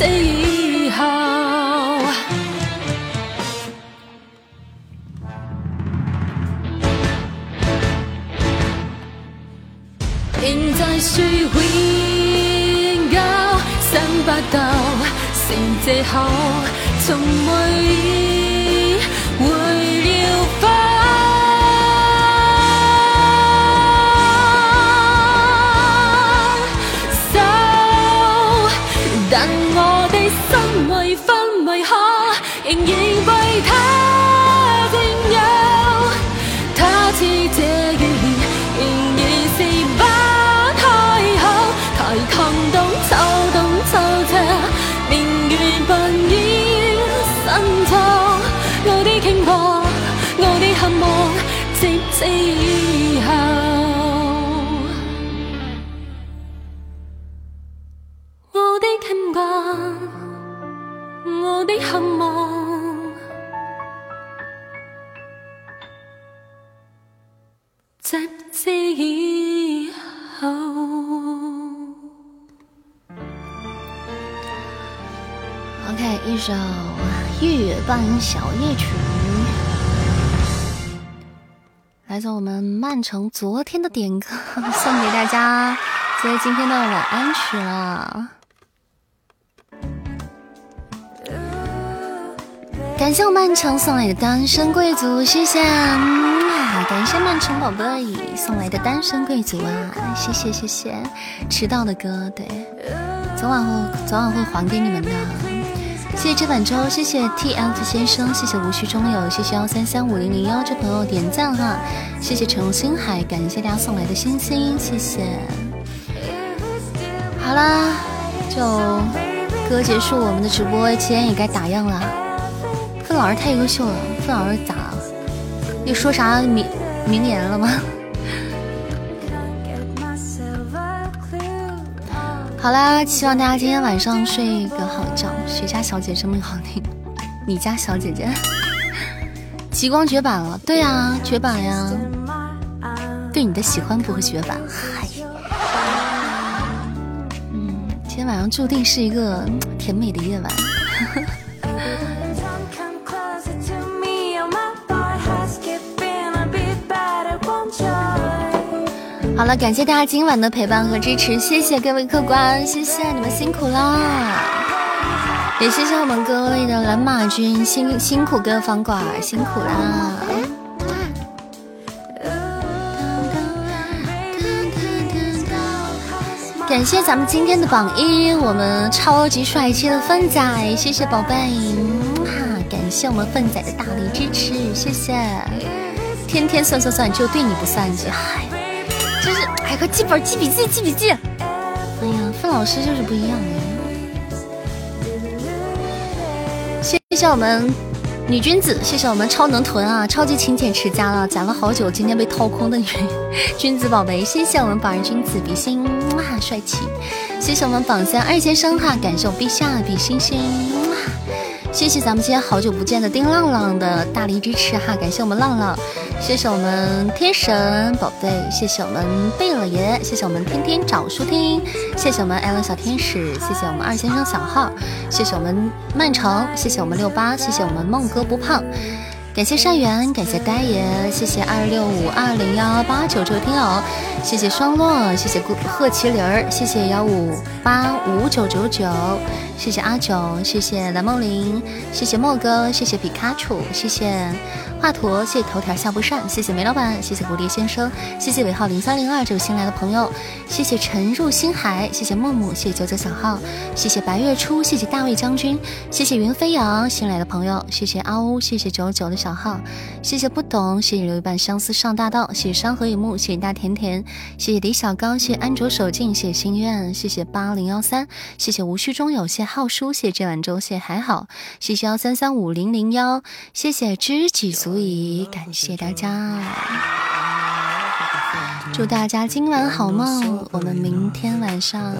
直至以後。仍在说永久，想不到是借口，从未会仍一首《月半小夜曲》，来自我们曼城昨天的点歌，送给大家作为今天的晚安曲了。感谢我曼城送来的单身贵族，谢谢，嗯啊感谢曼城宝贝送来的单身贵族啊，谢谢谢谢，迟到的歌，对，早晚会早晚会还给你们的。谢谢这碗粥，谢谢 TF 先生，谢谢无需中有，谢谢幺三三五零零幺这朋友点赞哈，谢谢沉入星海，感谢大家送来的星星，谢谢。好啦，就歌结束，我们的直播今天也该打烊了。范老师太优秀了，范老师咋了又说啥名名言了吗？好啦，希望大家今天晚上睡个好觉。谁家小姐这么好听？你家小姐姐？极光绝版了？对呀、绝版呀。对你的喜欢不会绝版，嗨。嗯，今天晚上注定是一个甜美的夜晚。呵呵好了，感谢大家今晚的陪伴和支持，谢谢各位客官，谢谢你们辛苦啦！也谢谢我们各位的蓝马军，辛辛苦各位房管辛苦啦！感谢咱们今天的榜一，我们超级帅气的粪仔，谢谢宝贝，哈！感谢我们粪仔的大力支持，谢谢！天天算算算，就对你不算计，嗨，快记本记笔记记笔记！哎呀，范老师就是不一样谢谢我们女君子，谢谢我们超能囤啊，超级勤俭持家了，攒了好久，今天被掏空的女 君子宝贝，谢谢我们宝儿君子比心，哇，帅气！谢谢我们榜三二先生哈，感谢我陛下比心心，哇，谢谢咱们今天好久不见的丁浪浪的大力支持哈，感谢我们浪浪。谢谢我们天神宝贝，谢谢我们贝勒爷，谢谢我们天天找书听，谢谢我们艾伦小天使，谢谢我们二先生小号，谢谢我们曼城，谢谢我们六八，谢谢我们梦哥不胖，感谢善缘，感谢呆爷，谢谢二六五二零幺八九这位听友，谢谢双落，谢谢贺麒麟，谢谢幺五八五九九九，谢谢阿九，谢谢蓝梦玲，谢谢莫哥，谢谢皮卡丘，谢谢。华佗，谢谢头条下不上，谢谢梅老板，谢谢蝴蝶先生，谢谢尾号零三零二这位新来的朋友，谢谢沉入心海，谢谢木木，谢谢九九小号，谢谢白月初，谢谢大卫将军，谢谢云飞扬新来的朋友，谢谢阿乌，谢谢九九的小号，谢谢不懂，谢谢留一半相思上大道，谢谢山河一幕，谢谢大甜甜，谢谢李小高，谢谢安卓手镜，谢谢心愿，谢谢八零幺三，谢谢无需中有，谢谢浩叔，谢这碗粥，谢还好，谢谢幺三三五零零幺，谢谢知己足。矣感谢大家，祝大家今晚好梦，我们明天晚上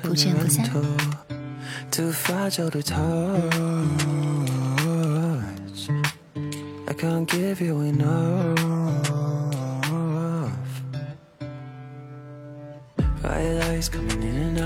不见不散。coming